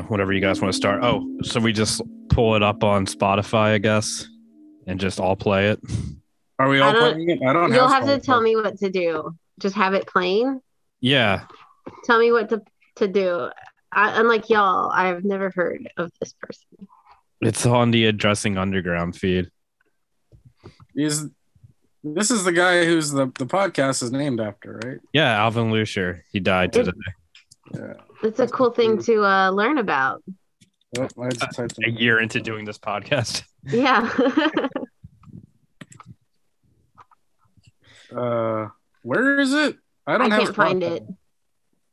know. Whatever you guys want to start. Oh, so we just pull it up on Spotify, I guess, and just all play it. Are we all playing it? I don't You'll have to tell me what to do. Just have it playing. Yeah. Tell me what to to do. I, unlike y'all, I've never heard of this person. It's on the Addressing Underground feed. He's, this is the guy who's the, the podcast is named after, right? Yeah, Alvin Lucier. He died It- today. Yeah. It's a cool thing to uh, learn about. Oh, I had to type A year into doing this podcast. Yeah. Uh, where is it? I I don't have can't find it.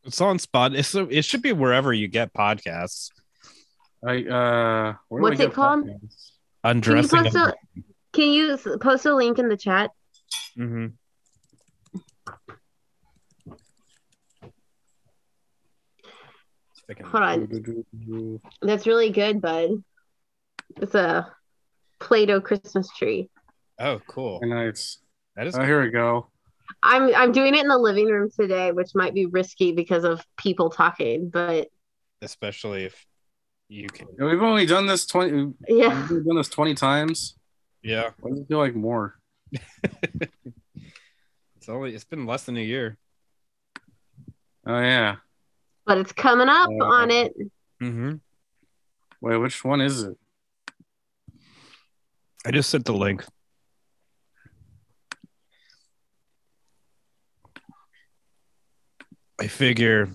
It's on Spot. It's it should be wherever you get podcasts. I uh, where do What's I it get called? podcasts? Can you post a Can you post a link in the chat? Hold on. That's really good, bud. It's a Play-Doh Christmas tree. Oh, cool. Nice. That is Oh, here we go. I'm I'm doing it in the living room today, which might be risky because of people talking, but especially if you can. Yeah, We've only done this twenty. yeah. We've done this twenty times. Yeah, Why does it feel like more? it's only it's been less than a year. Oh yeah. But it's coming up Uh, on it. Mm-hmm. Wait, which one is it? I just sent the link. I figure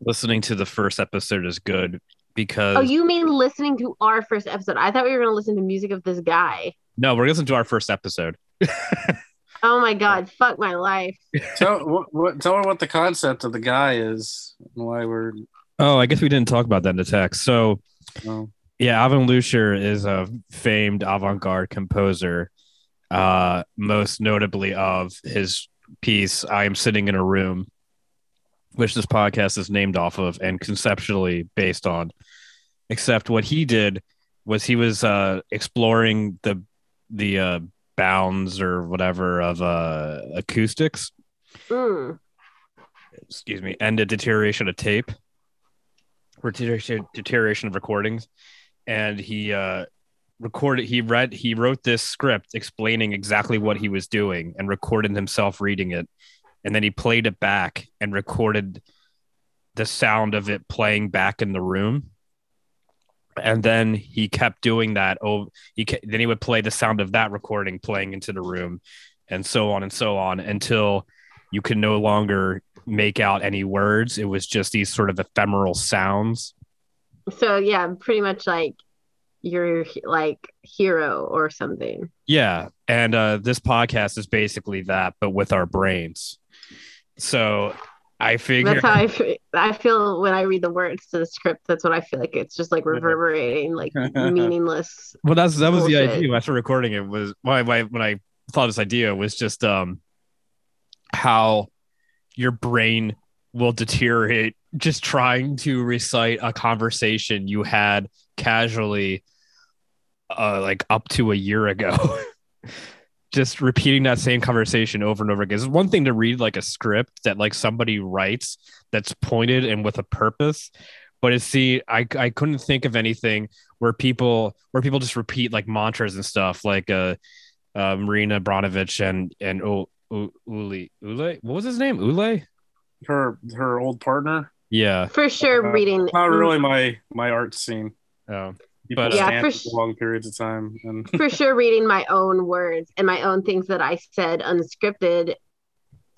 listening to the first episode is good because Oh, you mean listening to our first episode? I thought we were gonna listen to music of this guy. no, we're listening to our first episode. Oh my god, fuck my life. tell what, what tell her what the concept of the guy is and why we're Oh, I guess we didn't talk about that in the text. So oh, Yeah, Alvin Lucier is a famed avant-garde composer, uh, most notably of his piece "I Am Sitting in a Room," which this podcast is named off of and conceptually based on. Except what he did was he was uh, exploring the the uh, bounds or whatever of uh, acoustics, Mm. excuse me, and the deterioration of tape, or deterioration, deterioration of recordings, and he uh, recorded. He read. He wrote this script explaining exactly what he was doing, and recorded himself reading it, and then he played it back and recorded the sound of it playing back in the room. And then he kept doing that. Oh, he then he would play the sound of that recording playing into the room, and so on and so on until you could no longer make out any words. It was just these sort of ephemeral sounds. So yeah, pretty much like your like hero or something. Yeah. And uh, this podcast is basically that, but with our brains. So I figure That's how I I feel when I read the words to the script. That's what I feel like. It's just like reverberating, like meaningless. well that's that was the idea after recording it was why why when I thought this idea was just um how your brain will deteriorate just trying to recite a conversation you had casually uh like up to a year ago just repeating that same conversation over and over again it's one thing to read like a script that like somebody writes that's pointed and with a purpose but it's see i i couldn't think of anything where people where people just repeat like mantras and stuff like uh, uh Marina Abramović and and U- U- Uli Ule what was his name Ule her her old partner. yeah For sure, Uh, reading. Not really my my art scene. oh People But, uh, Yeah, for for sh- long periods of time, and for sure reading my own words and my own things that I said unscripted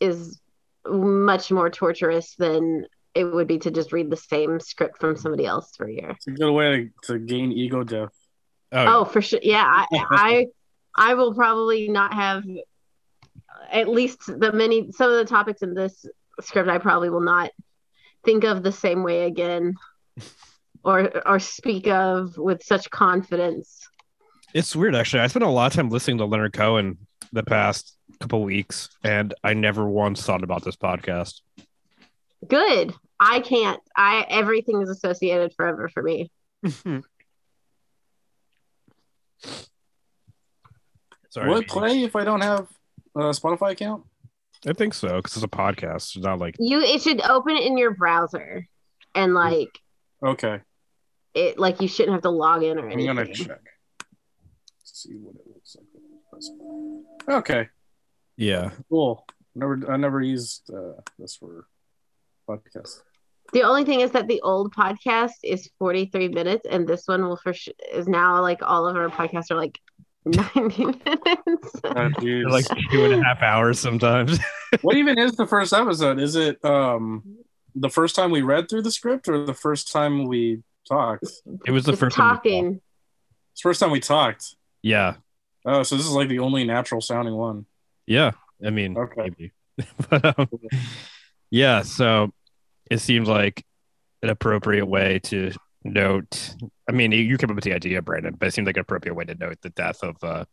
is much more torturous than it would be to just read the same script from somebody else for a year. it's a good way to, to gain ego death. Oh, for sure. Yeah, I, I I will probably not have at least the many some of the topics in this script I probably will not think of the same way again or or speak of with such confidence. It's weird, actually. I spent a lot of time listening to Leonard Cohen the past couple weeks, and I never once thought about this podcast. Good. I can't. I everything is associated forever for me. Sorry. Will it play if I don't have a Spotify account? I think so because it's a podcast. It's not like You it should open it in your browser, and like Okay, it like you shouldn't have to log in or anything. I'm gonna check. See what it looks like. Okay, yeah. cool. Never, I never used uh, this for podcast. The only thing is that the old podcast is 43 minutes, and this one will for sure is now like all of our podcasts are like 90 minutes. Uh, like two and a half hours sometimes. what even is the first episode? Is it um the first time we read through the script or the first time we talked? It was the It's first time we talking. It's the first time we talked. Yeah, Oh, so this is like the only natural sounding one. yeah. I mean, Okay. maybe. but um, yeah, so it seems like an appropriate way to note. I mean, you came up with the idea, Brandon, but it seemed like an appropriate way to note the death of uh,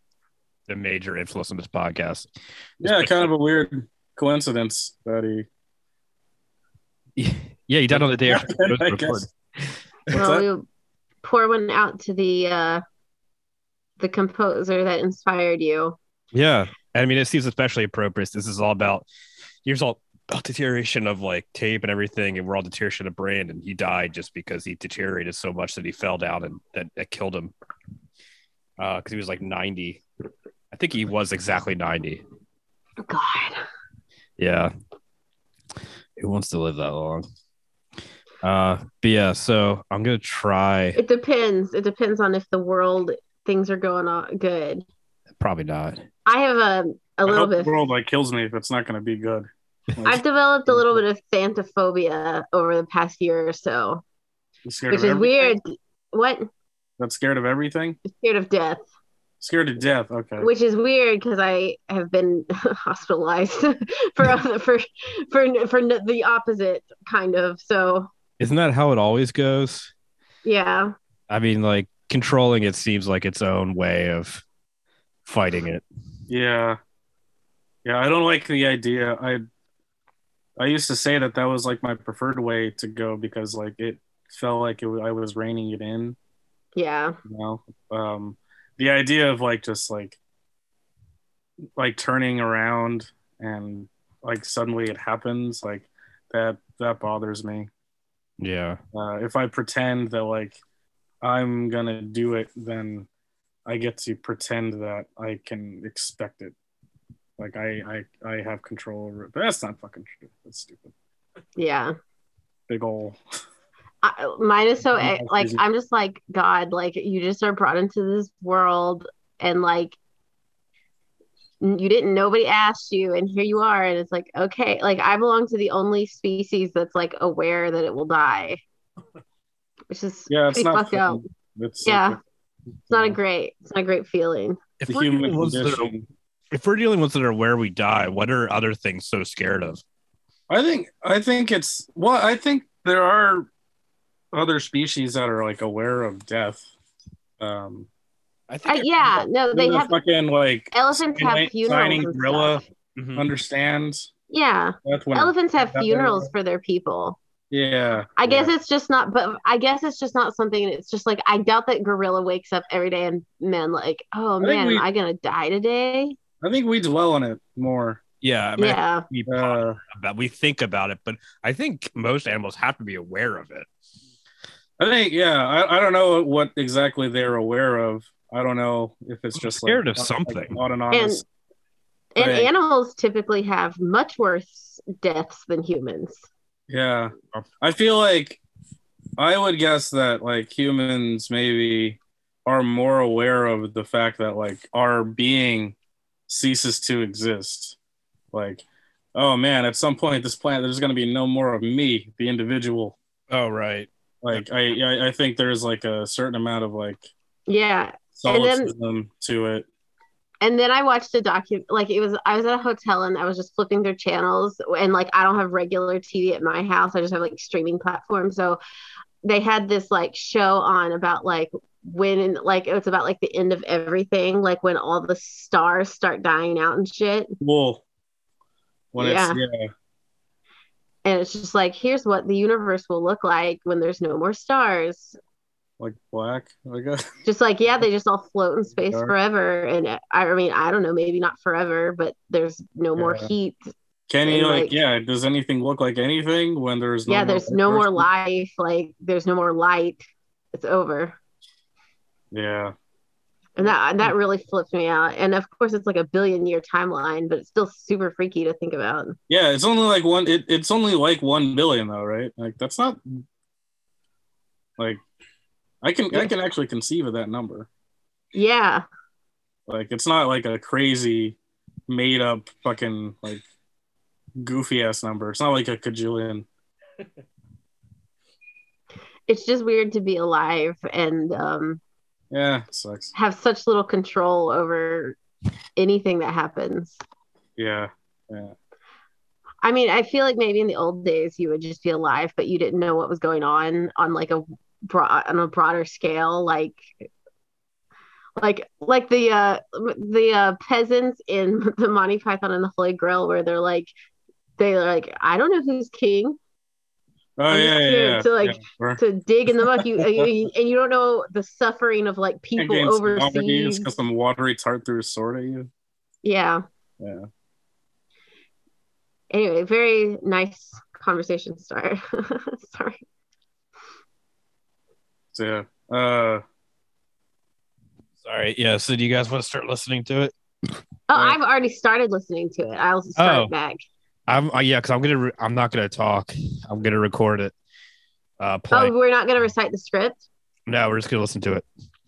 the major influence on this podcast. Yeah, kind of a weird coincidence that he. Yeah, he died on the day after we I record. guess. What's Well, that? we'll pour one out to the uh the composer that inspired you. Yeah, I mean, it seems especially appropriate. This is all about here's all about deterioration of like tape and everything, and we're all deterioration of brain. And he died just because he deteriorated so much that he fell down and that, that killed him. Uh, because he was like ninety. I think he was exactly ninety. God. Yeah. Who wants to live that long? Uh, but yeah, so I'm gonna try. It depends. It depends on if the world things are going on good. Probably not. I have a a I little bit the world like kills me if it's not going to be good. I've developed a little bit of thanatophobia over the past year or so, which is everything? weird. What? Not scared of everything. Scared of death, Scared to death. Okay. which is weird because I have been hospitalized for for for for the opposite kind of. So Isn't that how it always goes? yeah, I mean, like controlling it seems like its own way of fighting it. Yeah. Yeah, I don't like the idea. I I used to say that that was like my preferred way to go because like it felt like it, wa- I was reining it in, yeah, you know. Um the idea of like just like like turning around and like suddenly it happens like that that bothers me. Yeah. Uh, if I pretend that like I'm gonna do it, then I get to pretend that I can expect it. Like I I, I have control over it. But that's not fucking true. That's stupid. yeah. Big ol' I, mine is so like. I'm just like God, like you just are brought into this world and like n- you didn't nobody asked you and here you are and it's like okay like I belong to the only species that's like aware that it will die which is yeah, it's pretty not fucked up. It's Yeah. like, It's not a great it's not a great feeling. If the we're, human dealing with ones that are, condition. if we're dealing with that are where we die, what are other things so scared of? I think I think it's well, I think there are other species that are like aware of death. Um I think. Uh, yeah, no, they the have fucking like elephants have signing- funerals signing gorilla stuff. Mhm. understands Yeah, death when elephants have funerals for their people. yeah. I guess it's just not, but I guess it's just not something. It's just like I doubt that gorilla wakes up every day and man, like, oh think man, we- am I gonna die today? I think we dwell on it more. Yeah. I mean, yeah, we, Uh, about, we think about it, but I think most animals have to be aware of it. I think, yeah, I, I don't know what exactly they're aware of. I don't know if it's just scared like, of something. like autonomous. and Right. animals typically have much worse deaths than humans. yeah, I feel like I would guess that like humans maybe are more aware of the fact that like our being ceases to exist. Like, oh man, at some point this planet there's going to be no more of me, the individual. Oh, right. Like, I I, I think there's like a certain amount of like Yeah, And then- solipsism to it. and then I watched a docu like it was I was at a hotel and I was just flipping through channels and like I don't have regular TV at my house. I just have like streaming platforms. So they had this like show on about like when like it's about like the end of everything, like when all the stars start dying out and shit. Wool. When Yeah. it's yeah. And it's just like here's what the universe will look like when there's no more stars. Like black. Like a, Just like yeah, they just all float in space Dark. forever. And I, I mean I don't know, maybe not forever, but there's no more heat. Can you like, like- yeah? Does anything look like anything when there's no yeah, there's no more life. Like there's no more light. It's over. Yeah, And that that really flipped me out. And of course, it's like a billion year timeline, but it's still super freaky to think about. yeah. It's only like one. It, it's only like one billion though, right? Like that's not like I can I can actually conceive of that number. Yeah, Like it's not like a crazy made up fucking like goofy ass number. It's not like a cajillion. it's just weird to be alive and um, Yeah, it sucks. have such little control over anything that happens. Yeah, yeah, I mean, I feel like maybe in the old days you would just be alive, but you didn't know what was going on on like a broad on a broader scale, like like like the uh the uh peasants in the Monty Python and the Holy Grail, where they're like they're like, I don't know who's king. Oh I'm yeah, yeah, to, like, yeah. To dig in the muck, you, you and you don't know the suffering of like people Against overseas. It's some watery tart threw sword at you. Yeah. Yeah. Anyway, very nice conversation start. Sorry. So yeah. Uh, Sorry. Yeah. So do you guys want to start listening to it? Oh, Right. I've already started listening to it. I'll start oh. back. I'm uh, yeah, because I'm gonna re- I'm not gonna talk. I'm gonna record it. Uh, play. Oh, we're not going to recite the script. no, we're just gonna listen to it.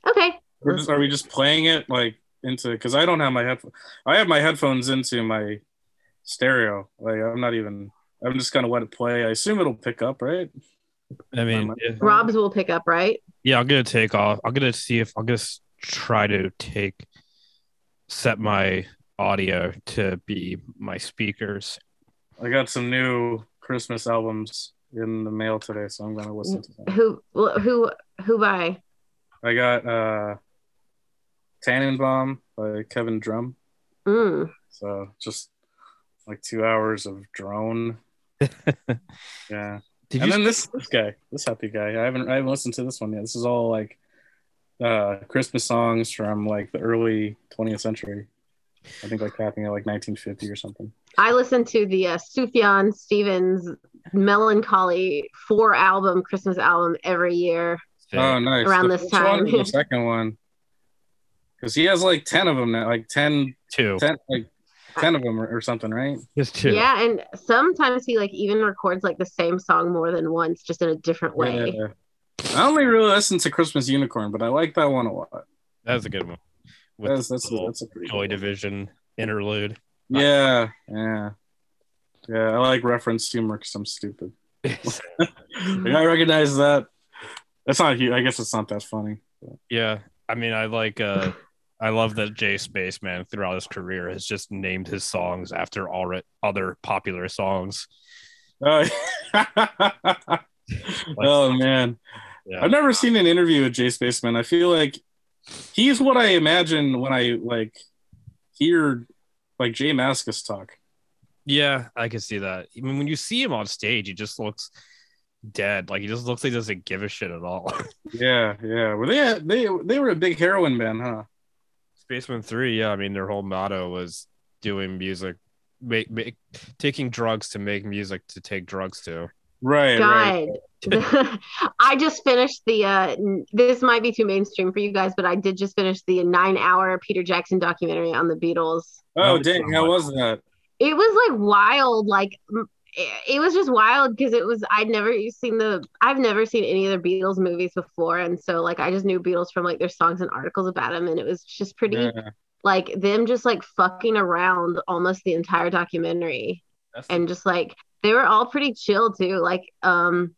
Okay. we're just, are we just playing it like into? Because I don't have my headphones. I have my headphones into my stereo. Like I'm not even. I'm just gonna let it play. I assume it'll pick up, right? I mean, mic- yeah, Rob's will pick up, right? yeah, I'm gonna take off. I'm gonna see if I'm gonna try to take set my audio to be my speakers. I got some new Christmas albums in the mail today, so I'm gonna listen to them. Who, who, who by? I got uh Tannenbaum by Kevin Drumm. Mm. So just like two hours of drone. yeah. Did and you? then this this guy, this happy guy. I haven't I haven't listened to this one yet. This is all like uh Christmas songs from like the early 20th century. I think like happening at like 1950 or something. I listened to the uh, Sufjan Stevens Melancholy four album Christmas album every year. Oh, nice. Around The this first one time. or the second one. Because he has like 10 of them now, like 10, two. 10 like 10 of them or, or something, right? Just two. Yeah, and sometimes he like even records like the same song more than once, just in a different way. Yeah. I only really listened to Christmas Unicorn, but I like that one a lot. That's a good one. With That's that's a, little that's a pretty Joy good one. Division interlude. Yeah, yeah, yeah. I like reference humor because I'm stupid. Like, I recognize that. That's not. I guess it's not that funny. yeah, I mean, I like. uh I love that J. Spaceman throughout his career has just named his songs after all re- other popular songs. Uh, oh man, Yeah. I've never seen an interview with J. Spaceman. I feel like he's what I imagine when I like hear like J Mascis talk. Yeah, I can see that. I mean, when you see him on stage, he just looks dead. Like he just looks like he doesn't give a shit at all. Yeah, yeah. Were they they they were a big heroin band, huh? Spacemen Three, yeah. I mean, their whole motto was doing music, make, make taking drugs to make music to take drugs to. Right, right. God. I just finished the uh this might be too mainstream for you guys, but I did just finish the nine hour Peter Jackson documentary on the Beatles. Oh dang, how was that? It was like wild, like m- it was just wild because it was I'd never seen the I've never seen any of the Beatles movies before, and so like I just knew Beatles from like their songs and articles about them, and it was just pretty Yeah. like them just like fucking around almost the entire documentary and just like they were all pretty chill too like um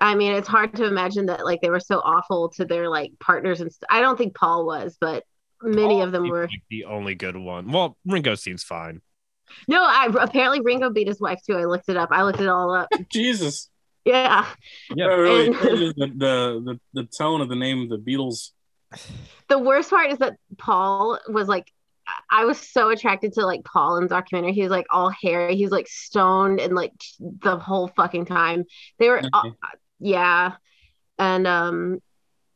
i mean it's hard to imagine that like they were so awful to their like partners and st- i don't think paul was but many Paul of them were like the only good one. Well, Ringo seems fine. No i apparently ringo beat his wife too i looked it up i looked it all up Jesus. yeah Yeah. That really And- the, the, the, the tone of the name of the Beatles. the worst part is that paul was like I was so attracted to like Paul in the documentary. He was like all hairy. He's like stoned and like the whole fucking time. They were Okay. yeah and um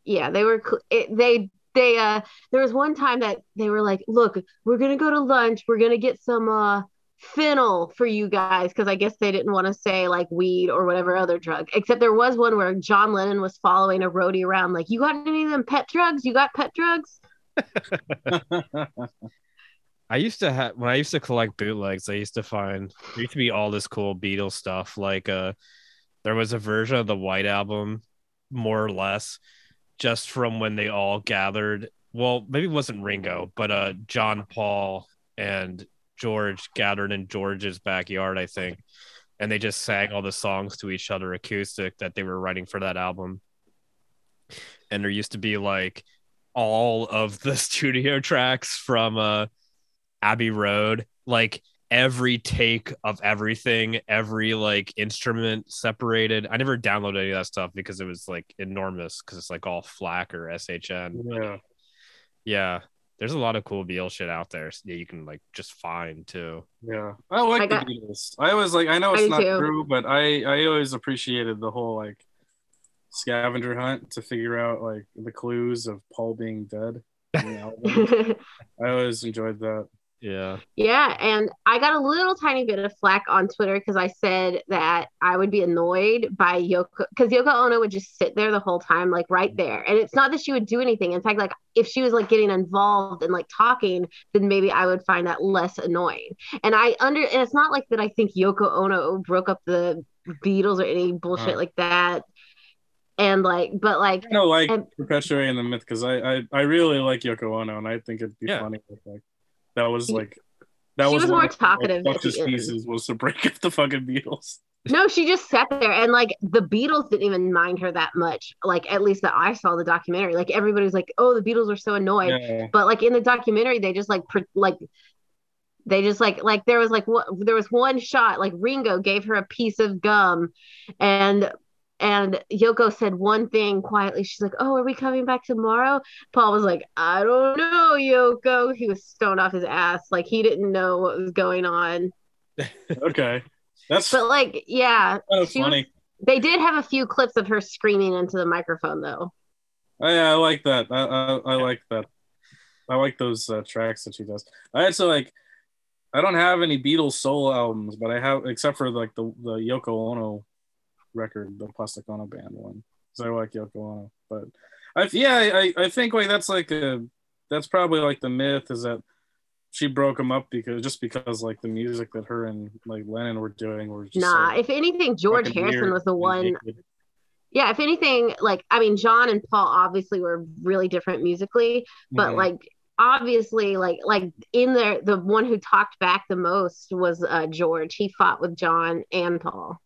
yeah they were cl- it, they they uh there was one time that they were like look we're gonna go to lunch we're gonna get some uh fennel for you guys because I guess they didn't want to say like weed or whatever other drug. Except there was one where John Lennon was following a roadie around, like, "You got any of them pet drugs? You got pet drugs?" I used to have when I used to collect bootlegs. I used to find there used to be all this cool Beatles stuff. Like, uh, there was a version of the White Album, more or less, just from when they all gathered. Well, maybe it wasn't Ringo, but uh, John Paul and George gathered in George's backyard, I think, and they just sang all the songs to each other acoustic that they were writing for that album. And there used to be like all of the studio tracks from uh Abbey Road, like every take of everything, every like instrument separated. I never downloaded any of that stuff because it was like enormous because it's like all FLAC or SHN. yeah. Yeah. There's a lot of cool Beatles shit out there that you can like just find too. Yeah, I like I got- the Beatles. I always like. I know it's do not too. true, but I I always appreciated the whole like scavenger hunt to figure out like the clues of Paul being dead. in the album. I always enjoyed that. Yeah. Yeah, and I got a little tiny bit of flack on Twitter because I said that I would be annoyed by Yoko because Yoko Ono would just sit there the whole time, like right there. And it's not that she would do anything. In fact, like if she was like getting involved and like talking, then maybe I would find that less annoying. And I under and it's not like that I think Yoko Ono broke up the Beatles or any bullshit Uh. like that. And like, but like I don't like And- perpetuating the myth because I, I I really like Yoko Ono and I think it'd be Yeah. funny if like that was like that She was, was more talkative Like, the pieces was to break up the fucking Beatles. No, she just sat there and like the Beatles didn't even mind her that much. Like at least that I saw the documentary. Like everybody was like, "Oh, the Beatles are so annoyed," Yeah. but like in the documentary, they just like pr- like they just like like there was like what there was one shot like Ringo gave her a piece of gum, and and Yoko said one thing quietly. She's like, "Oh, are we coming back tomorrow?" Paul was like, "I don't know, Yoko." He was stoned off his ass. Like he didn't know what was going on. Okay, that's But like, yeah, of she was- funny. They did have a few clips of her screaming into the microphone, though. Oh, yeah, I like that. I, I, I like that. I like those uh, tracks that she does. I also like. I don't have any Beatles solo albums, but I have except for like the the Yoko Ono record, the Plastic Ono Band one, because I like Yoko Ono. But I yeah, I I think like that's like a that's probably like the myth is that she broke him up because just because like the music that her and like Lennon were doing were just nah, so if anything, George Harrison was the one. Yeah, if anything, like I mean, John and Paul obviously were really different musically, but Mhm. like obviously, like like in there, the one who talked back the most was uh, George. He fought with John and Paul.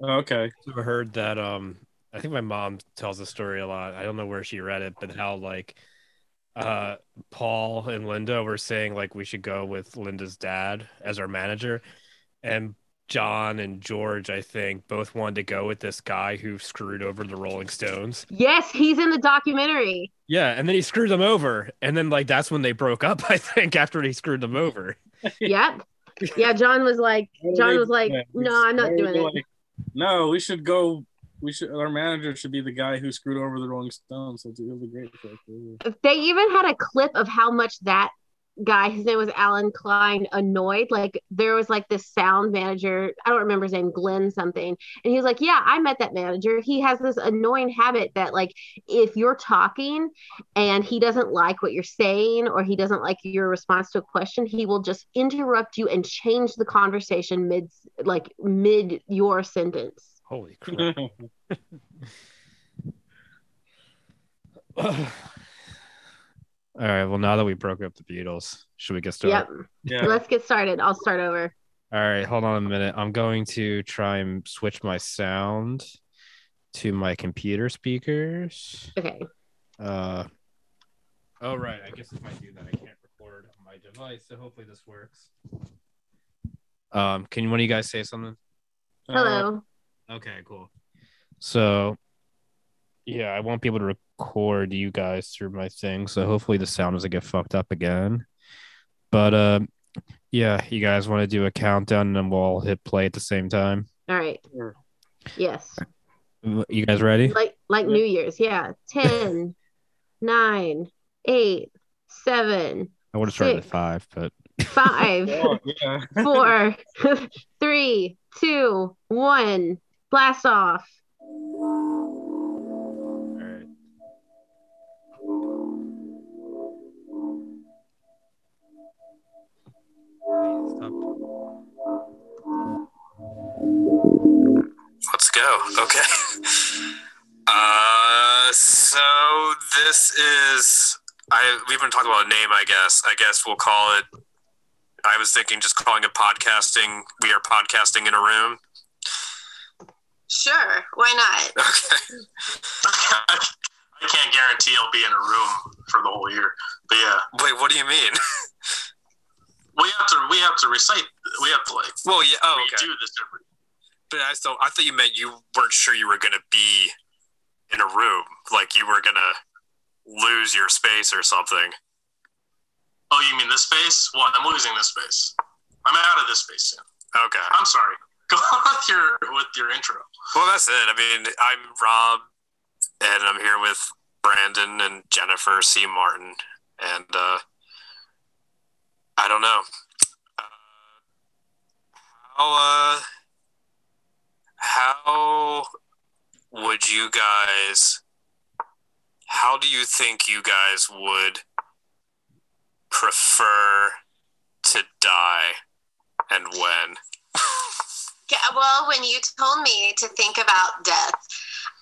Oh, okay. I've heard that um I think my mom tells the story a lot. I don't know where she read it, but how like uh Paul and Linda were saying like we should go with Linda's dad as our manager and John and George I think both wanted to go with this guy who screwed over the Rolling Stones. Yes, he's in the documentary. Yeah, and then he screwed them over and then like that's when they broke up I think after he screwed them over. Yep. Yeah, John was like, John was like, no, I'm not doing were it. No, we should go. We should. Our manager should be the guy who screwed over the Rolling Stones. So it'll be great. They even had a clip of how much that guy his name was allen klein annoyed. Like there was like this sound manager i don't remember his name glenn something. And he was like yeah i met that manager. He has this annoying habit that like if you're talking and he doesn't like what you're saying or he doesn't like your response to a question he will just interrupt you and change the conversation mid like mid your sentence. Holy crap. All right, well now that we broke up the Beatles, should we get started? yep yeah. let's get started i'll start over All right, hold on a minute. I'm going to try and switch my sound to my computer speakers. okay Uh, oh, right. I guess if I do that, I can't record on my device. So hopefully this works. Um, can one of you guys say something? hello Okay, cool. So, yeah, I won't be able to record you guys through my thing. So hopefully the sound doesn't get fucked up again. But uh, yeah, you guys want to do a countdown and then we'll all hit play at the same time. all right yes You guys ready? like like New Year's, yeah. 10, 9, 8, 7, I would have started at six. five, but Five, Oh, yeah. four, three, two, one. Blast off. Let's go. Okay. Uh, so this is I. We've been talking about a name. I guess. I guess we'll call it. I was thinking just calling it podcasting. We are podcasting in a room. Sure, why not? Okay. I can't guarantee I'll be in a room for the whole year, but yeah, Wait. What do you mean? we have to we have to recite. We have to like Well, yeah. Oh, okay. do this every. But I still. I thought you meant you weren't sure you were gonna be in a room. Like you were gonna lose your space or something. Oh, you mean this space? Well, I'm losing this space. I'm out of this space soon. Okay. I'm sorry. Go on with your with your intro. Well, that's it. I mean, I'm Rob, and I'm here with Brandon and Jennifer C. Martin, and uh, I don't know uh, how uh, how would you guys? How do you think you guys would prefer to die, and when? Yeah, well, when you told me to think about death,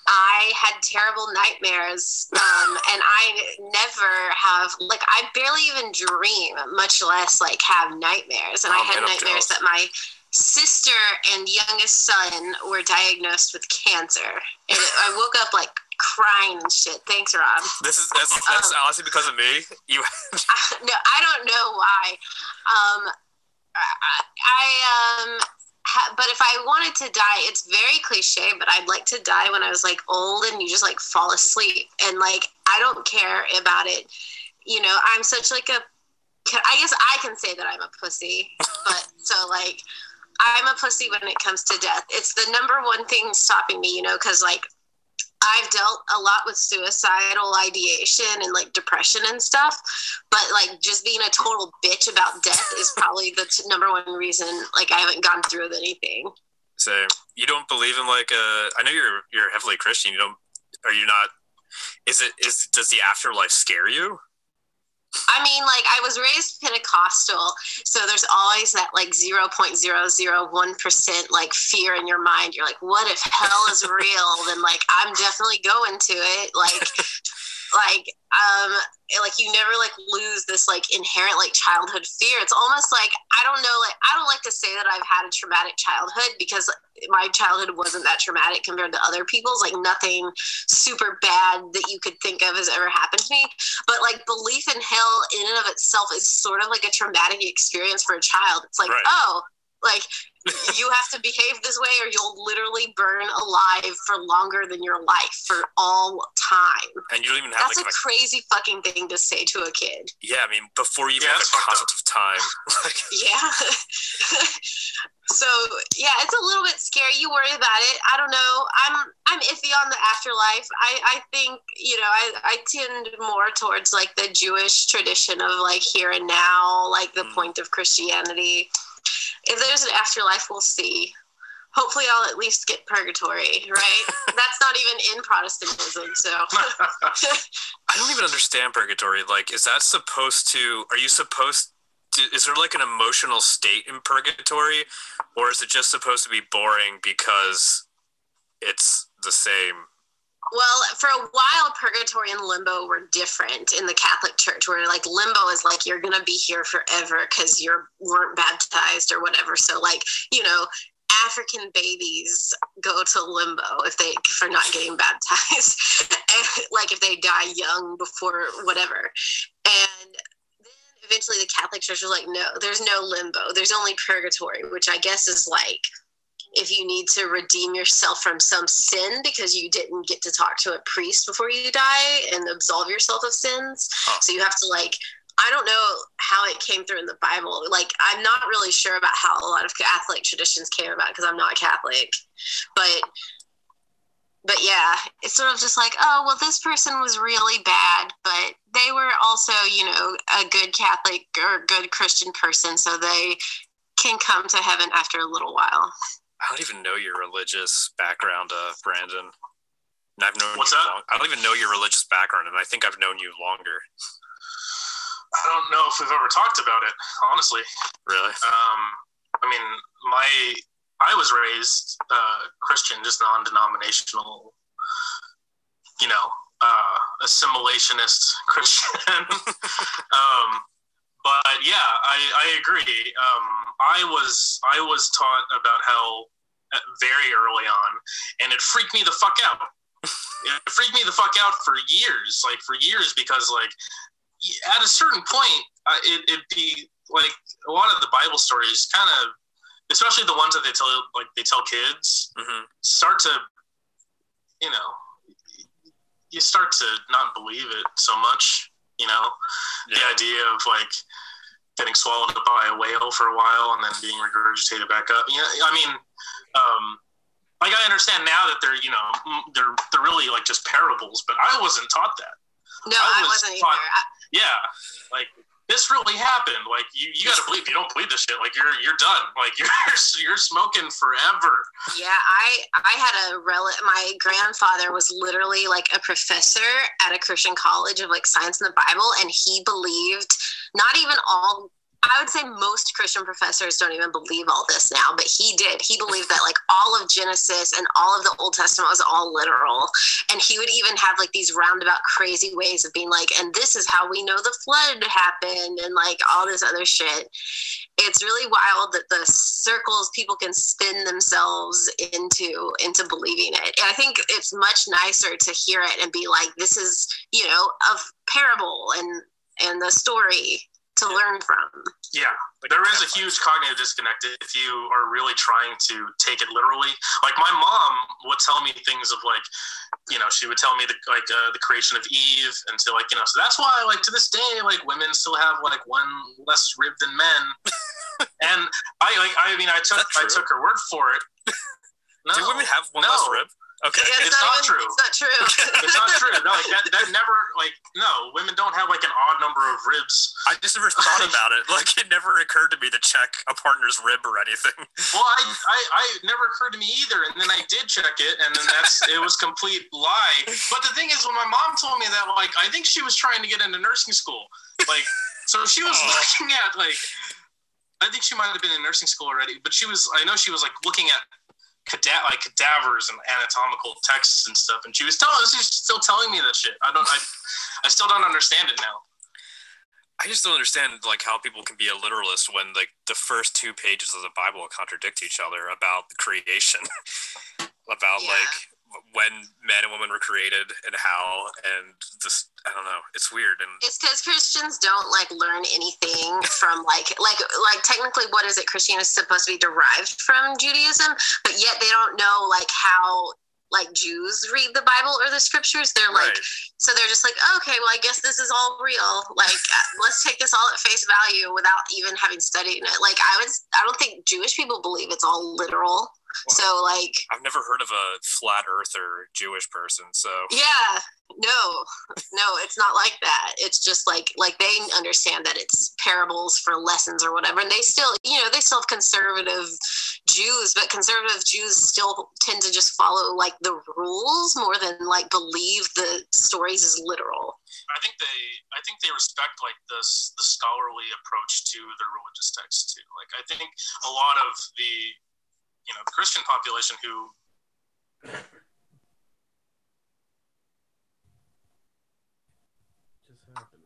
I had terrible nightmares, um, and I never have like I barely even dream, much less like have nightmares. And I Oh, had man, nightmares that my sister and youngest son were diagnosed with cancer, and I woke up like crying and shit. Thanks, Rob. This is that's, that's honestly because of me. You no, I don't know why. Um, I, I um, ha, but if I wanted to die, it's very cliche, but I'd like to die when I was like old and you just like fall asleep and like I don't care about it. You know, I'm such like a. I guess I can say that I'm a pussy, but so like. I'm a pussy when it comes to death. It's the number one thing stopping me, you know, because like I've dealt a lot with suicidal ideation and like depression and stuff, but like just being a total bitch about death is probably the t- number one reason like I haven't gone through with anything. So you don't believe in like uh I know you're you're heavily Christian. You don't are you not is it is does the afterlife scare you? I mean, like I was raised Pentecostal, so there's always that like 0.001% like fear in your mind. You're like, what if hell is real? then like I'm definitely going to it. Like like um like you never like lose this like inherent like childhood fear. It's almost like i don't know like i don't like to say that i've had a traumatic childhood because my childhood wasn't that traumatic compared to other people's. Like nothing super bad that you could think of has ever happened to me. But like belief in hell in and of itself is sort of like a traumatic experience for a child. It's like Right. oh like you have to behave this way or you'll literally burn alive for longer than your life for all time And you don't even have that's like a a, crazy fucking thing to say to a kid. yeah, I mean before you even Yeah, have that's the concept of time. like Yeah. so yeah, it's a little bit scary. You worry about it. I don't know. I'm I'm iffy on the afterlife. I I think you know I I tend more towards like the Jewish tradition of like here and now, like the Mm. point of Christianity. If there's an afterlife, we'll see. Hopefully, I'll at least get purgatory, right? That's not even in Protestantism, so. I don't even understand purgatory. Like is that supposed to are you supposed to, is there like an emotional state in purgatory or is it just supposed to be boring because it's the same? Well, for a while, purgatory and limbo were different in the Catholic Church, where like limbo is like you're gonna be here forever because you weren't baptized or whatever. So like you know, African babies go to limbo if they for not getting baptized, and, like if they die young before whatever, and then eventually the Catholic Church was like, no, there's no limbo, there's only purgatory, which I guess is like if you need to redeem yourself from some sin because you didn't get to talk to a priest before you die and absolve yourself of sins. So you have to like I don't know how it came through in the Bible. Like I'm not really sure about how a lot of Catholic traditions came about because I'm not Catholic. But but yeah, it's sort of just like, oh, well, this person was really bad, but they were also, you know, a good Catholic or good Christian person, so they can come to heaven after a little while. I don't even know your religious background, uh, Brandon. And I've known What's you that? long- I don't even know your religious background, and I think I've known you longer. I don't know if we've ever talked about it, honestly. Really? Um, I mean, my I was raised uh, Christian, just non-denominational, you know, uh, assimilationist Christian. um, but yeah, I, I agree. Um, I was I was taught about hell uh, very early on, and it freaked me the fuck out. it freaked me the fuck out for years, like for years, because like at a certain point, uh, it, it'd be like a lot of the Bible stories kind of, especially the ones that they tell like they tell kids, hmm start to, you know, you start to not believe it so much. You know, the idea of like getting swallowed up by a whale for a while and then being regurgitated back up. Yeah, I mean, um, like I understand now that they're you know they're they're really like just parables, but I wasn't taught that. No, I I, was wasn't either. I, Yeah, like this really happened. Like you, you got to believe. You don't believe this shit, like you're you're done. Like you're you're smoking forever. Yeah, I I had a rel. My grandfather was literally like a professor at a Christian college of like science and the Bible, and he believed not even all. I would say most Christian professors don't even believe all this now, but he did. He believed that like all of Genesis and all of the Old Testament was all literal, and he would even have like these roundabout crazy ways of being like, and this is how we know the flood happened, and like all this other shit it's really wild that the circles people can spin themselves into into believing it. And I think it's much nicer to hear it and be like, this is you know a parable and and the story to learn from. Yeah, there is a huge cognitive disconnect if you are really trying to take it literally. Like my mom would tell me things of like, you know, she would tell me the like uh, the creation of Eve, and so like you know, so that's why like to this day like women still have like one less rib than men. and I like I mean I took I took her word for it. No, Do women have one no. less rib? Okay. Yeah, It's not true. It's not true. It's not true. No, like that, that never like no women don't have like an odd number of ribs I just never thought about it. Like it never occurred to me to check a partner's rib or anything. Well, I, I, I never occurred to me either, and then I did check it, and then that's it was complete lie. But the thing is, when my mom told me that, like, I think she was trying to get into nursing school, like, so she was Oh. looking at like, I think she might have been in nursing school already, but she was, I know she was like looking at cada- like cadavers and anatomical texts and stuff, and she was telling, she's still telling me that shit. I don't, I, I still don't understand it now. I just don't understand like how people can be a literalist when like the first two pages of the Bible contradict each other about the creation, about Yeah. like when man and woman were created and how and this I don't know. It's weird and It's because Christians don't like learn anything from like like like technically what is it? Christianity is supposed to be derived from Judaism, but yet they don't know like how like Jews read the Bible or the scriptures. They're like right. so they're just like okay, well I guess this is all real. Like uh, let's take this all at face value without even having studied it. Like I was I don't think Jewish people believe it's all literal. So like I've never heard of a flat earther Jewish person, so Yeah, no, no, it's not like that. It's just like like they understand that it's parables for lessons or whatever, and they still, you know, they still have conservative Jews, but conservative Jews still tend to just follow like the rules more than like believe the stories is literal. I think they I think they respect like this the scholarly approach to their religious texts too. Like I think a lot of the you know the Christian population who Just happened.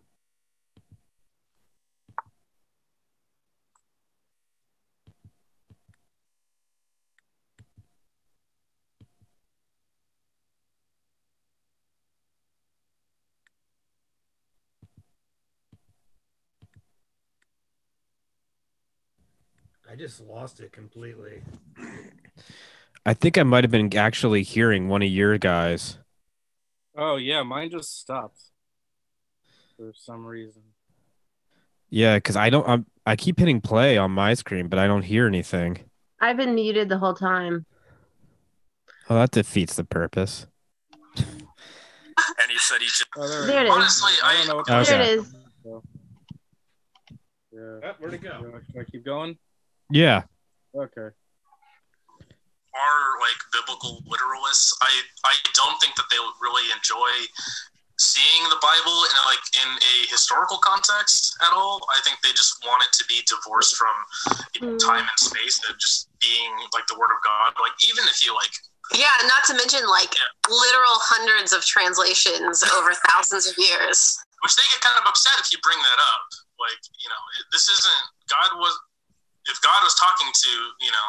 I just lost it completely. I think I might have been actually hearing one of your guys. Oh yeah, mine just stopped for some reason. Yeah, because I don't. I'm, I keep hitting play on my screen, but I don't hear anything. I've been muted the whole time. Well, that defeats the purpose. And he said he just Oh, there, There it go. is. Honestly, I I- don't know what Okay. There it is. Yeah. where'd it go? Can I keep going? Yeah. Okay. are like biblical literalists. I I don't think that they would really enjoy seeing the Bible in like in a historical context at all. I think they just want it to be divorced from you know, Mm. time and space and just being like the Word of God. Like even if you like Yeah, not to mention like literal hundreds of translations over thousands of years. which they get kind of upset if you bring that up. Like, you know, this isn't God was if God was talking to, you know,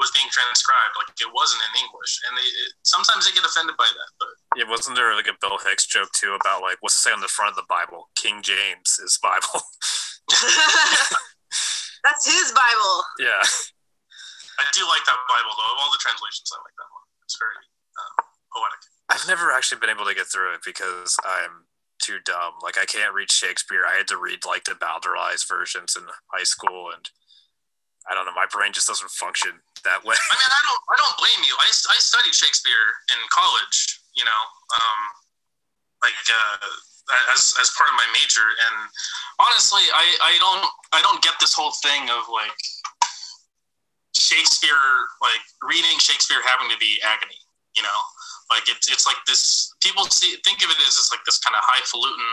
was being transcribed, like it wasn't in English. And they it, sometimes they get offended by that. But yeah, wasn't there like a Bill Hicks joke too about like what's it say on the front of the Bible? King James is Bible. That's his Bible. yeah. I do like that Bible though. Of all the translations, I like that one. It's very um, poetic. I've never actually been able to get through it because I'm too dumb. Like I can't read Shakespeare. I had to read like the Bowdlerized versions in high school, and I don't know. My brain just doesn't function that way. I mean, I don't, I don't blame you. I, I studied Shakespeare in college. You know, um, like uh, as as part of my major, and honestly, I, I don't I don't get this whole thing of like Shakespeare, like reading Shakespeare having to be agony. You know, like it's it's like this. People see think of it as just like this kind of highfalutin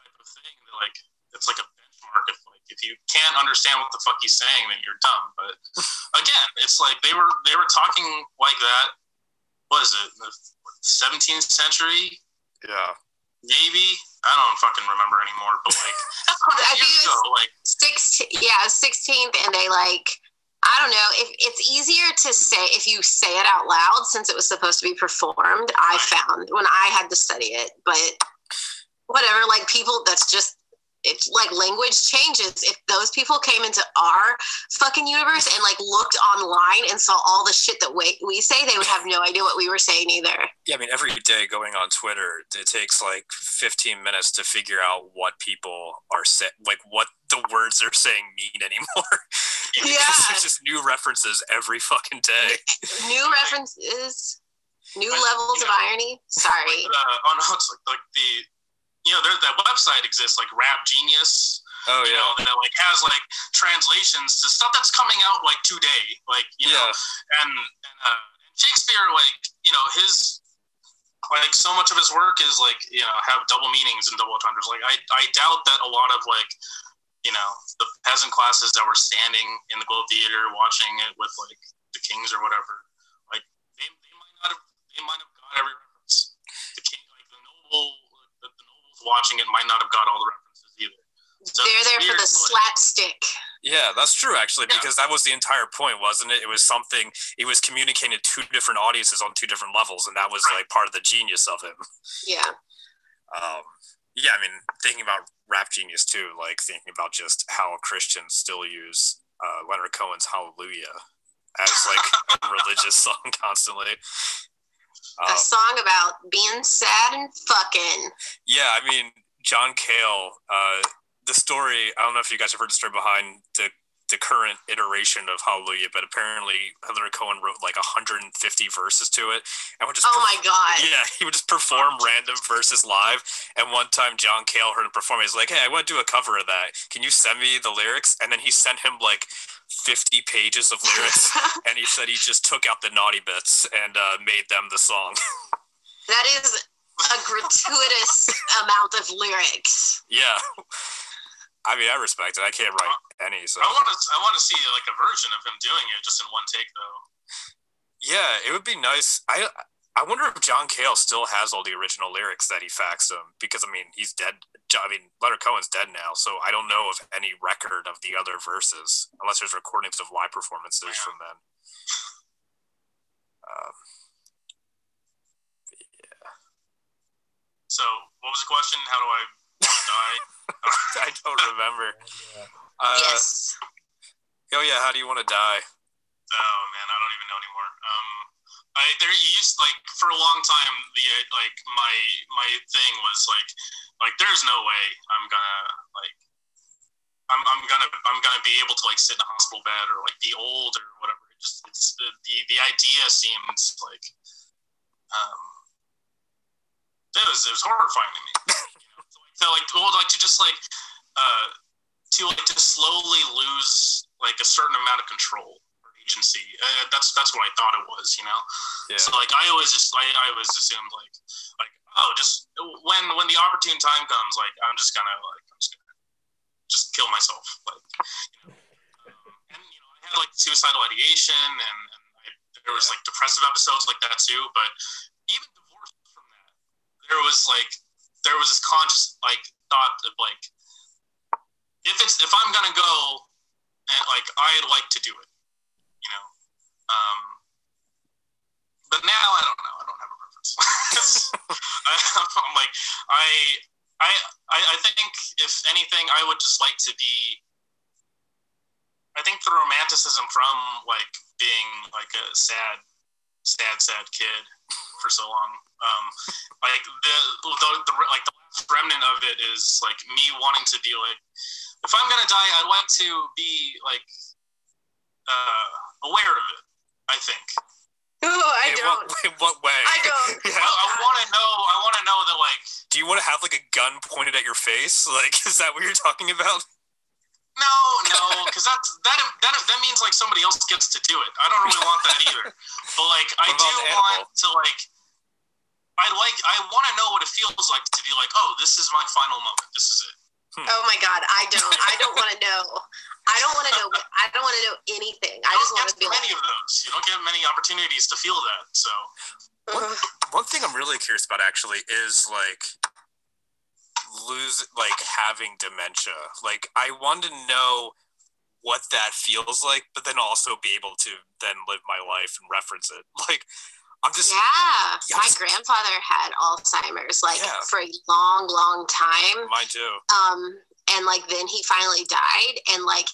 type of thing. Like it's like a benchmark of if you can't understand what the fuck he's saying, then you're dumb. But again, it's like they were they were talking like that. What is it? The 17th century, yeah. maybe. I don't fucking remember anymore. But like I think years it was ago, like six yeah sixteenth and they like i don't know if it's easier to say if you say it out loud since it was supposed to be performed i found when i had to study it but whatever like people that's just it's like language changes if those people came into our fucking universe and like looked online and saw all the shit that we, we say they would have no idea what we were saying either Yeah, I mean, every day going on Twitter, it takes like 15 minutes to figure out what people are saying, like what the words they're saying mean anymore. Yeah. there's just new references every fucking day. new references new levels of irony sorry uh, oh no, it's like, like the you know there that website exists like Rap Genius. Oh you know, that like has like translations to stuff that's coming out like today, like you know, yeah. and, and uh, Shakespeare, like you know, his like so much of his work is like you know have double meanings and double entendres. Like I, I doubt that a lot of like you know the peasant classes that were standing in the Globe Theater watching it with like the kings or whatever, like they, they might not have they might have got every reference. The king, like the noble, the, the nobles watching it might not have got all the references either. So they're there for the like- slapstick Yeah, that's true actually, Yeah. because that was the entire point, wasn't it? It was something it was communicating to two different audiences on two different levels, and that was like part of the genius of it. yeah Um, yeah, I mean, thinking about Rap Genius too, like thinking about just how Christians still use uh, Leonard Cohen's Hallelujah as like a religious song constantly. A Um, song about being sad and fucking. yeah, I mean, John Cale, uh, the story, I don't know if you guys have heard the story behind the the current iteration of Hallelujah, but apparently Leonard Cohen wrote like 150 verses to it and would just Oh perf- my god. Yeah, he would just perform random verses live. And one time, John Cale heard him perform. He's like, "Hey, I want to do a cover of that. Can you send me the lyrics?" And then he sent him like 50 pages of lyrics. and he said he just took out the naughty bits and uh, made them the song. that is a gratuitous amount of lyrics. yeah. I mean, I respect it. I can't write any, so I want to I want to see like a version of him doing it just in one take though. yeah, it would be nice. I I wonder if John Cale still has all the original lyrics that he faxed him because I mean he's dead. I mean Leonard Cohen's dead now, so I don't know of any record of the other verses unless there's recordings of live performances from then. Um, yeah. So what was the question? How do I die? I don't remember. Uh, yes. Oh yeah, how do you want to die? Oh man, I don't even know anymore. Um, I there used like for a long time the uh, like my my thing was like like there's no way I'm gonna like I'm I'm gonna I'm gonna be able to like sit in a hospital bed or like be old or whatever. It just it's the the, the idea seems like um, it was it was horrifying to me. you know? So like well like to just like uh to like to slowly lose like a certain amount of control or agency. Uh, that's that's what I thought it was, you know. Yeah. So like I always just I, I always assumed like like oh just when when the opportune time comes like I'm just gonna like I'm just gonna just kill myself like you know. Um, and you know I had like suicidal ideation and, and I, there was like depressive episodes like that too but even divorced from that there was like there was this conscious like thought of like if it's if I'm gonna go and like I'd like to do it you know um but now I don't know. I don't have a preference. I, I'm like I I I think if anything I would just like to be I think the romanticism from like being like a sad sad sad kid for so long um like the, the, the like the remnant of it is like me wanting to be like if I'm gonna die I'd like to be like uh aware of it I think Ooh, I in don't. What, in what way? I don't. Yeah. I, I want to know I want to know that like Do you want to have like a gun pointed at your face? Like, is that what you're talking about? no no because that's that, that that means like somebody else gets to do it I don't really want that either but like I do want to like I like I want to know what it feels like to be like oh this is my final moment this is it hmm. Oh my god, I don't. I don't want to know. I don't want to know. I don't want to know anything. I just don't want to be many like. of those you don't get many opportunities to feel that so "Ugh." One thing I'm really curious about actually is like lose like having dementia. Like, I want to know what that feels like, but then also be able to then live my life and reference it. Like, I'm just Yeah, Yeah, my just- grandfather had Alzheimer's like Yeah. for a long, long time. mine too. Um, and like then he finally died, and like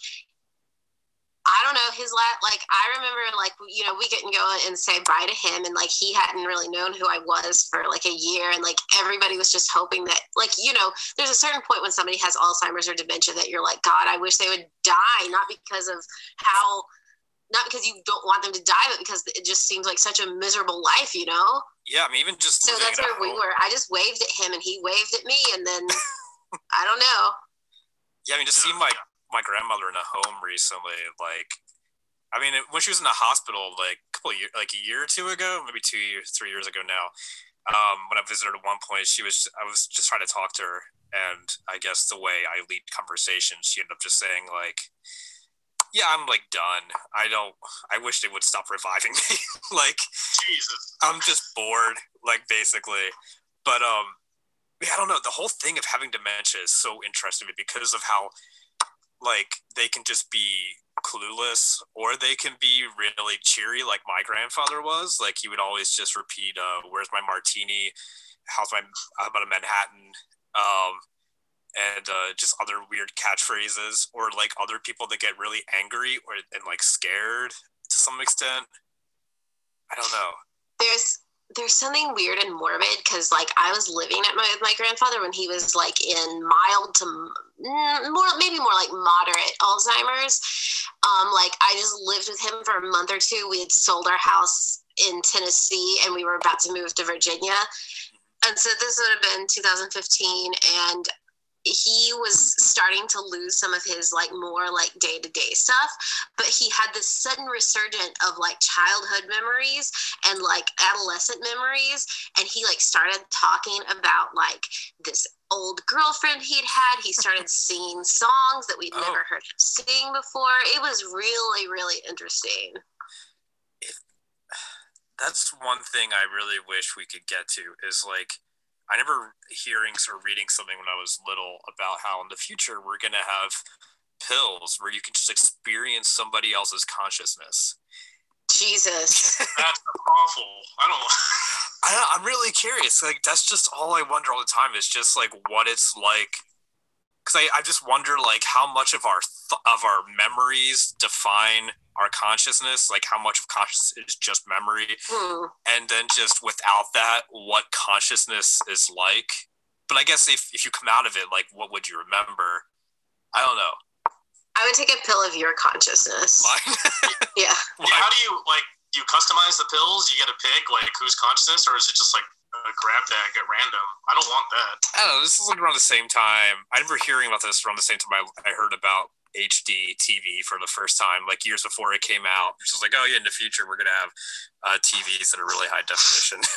I don't know his last. Like I remember, like you know, we couldn't go and say bye to him, and like he hadn't really known who I was for like a year, and like everybody was just hoping that, like you know, there's a certain point when somebody has Alzheimer's or dementia that you're like, God, I wish they would die, not because of how. Not because you don't want them to die, but because it just seems like such a miserable life, you know. Yeah, I mean, even just So that's where we were. I just waved at him, and he waved at me, and then I don't know. Yeah, I mean, just see my my grandmother in a home recently, like, I mean, when she was in the hospital, like a couple of years, like a year or two ago, maybe two years, three years ago now. Um, when I visited her at one point, she was I was just trying to talk to her, and I guess the way I lead conversations, she ended up just saying like, "Yeah, I'm like done. I don't. I wish they would stop reviving me. like, Jesus I'm just bored, like basically. But um, yeah, I don't know. The whole thing of having dementia is so interesting to me because of how like they can just be clueless or they can be really cheery like my grandfather was like he would always just repeat uh where's my martini how's my how about a manhattan um and uh, just other weird catchphrases or like other people that get really angry or and like scared to some extent i don't know there's there's something weird and morbid because like I was living at my with my grandfather when he was like in mild to mm, more maybe more like moderate Alzheimer's. Um, like I just lived with him for a month or two. We had sold our house in Tennessee and we were about to move to Virginia. And so this would have been 2015 and he was starting to lose some of his like more like day-to-day stuff but he had this sudden resurgent of like childhood memories and like adolescent memories and he like started talking about like this old girlfriend he'd had. He started singing songs that we'd Oh. never heard him sing before. It was really really interesting. That's one thing I really wish we could get to is like I never hearing or reading something when I was little about how in the future we're gonna have pills where you can just experience somebody else's consciousness. jesus that's awful I don't I, I'm really curious. Like that's just all I wonder all the time is just like what it's like. Because I, I just wonder like how much of our th- of our memories define our consciousness. Like how much of consciousness is just memory, Hmm. and then just without that, what consciousness is like. But I guess if if you come out of it, like what would you remember? I don't know. I would take a pill of your consciousness. Mine. Yeah. Yeah, how do you like? Do you customize the pills? You get to pick like whose consciousness, or is it just like a grab bag at random? I don't want that. I don't know. This is like around the same time. I remember hearing about this around the same time I, I heard about HD TV for the first time, like years before it came out. Which was like, oh yeah, in the future we're gonna have uh, TVs that are really high definition.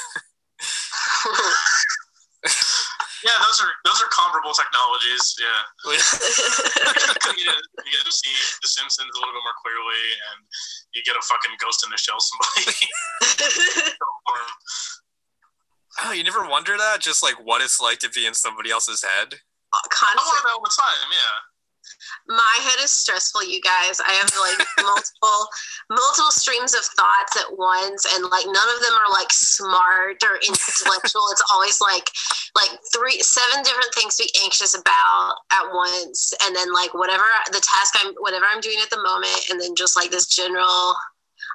Yeah, those are those are comparable technologies. Yeah, you, get, you get to see The Simpsons a little bit more clearly, and you get a fucking ghost in the shell somebody. oh, you never wonder that? Just like what it's like to be in somebody else's head. I Constant. wonder that all the time. Yeah. My head is stressful, you guys. I have like multiple multiple streams of thoughts at once and like none of them are like smart or intellectual. it's always like like three seven different things to be anxious about at once and then like whatever the task I'm whatever I'm doing at the moment and then just like this general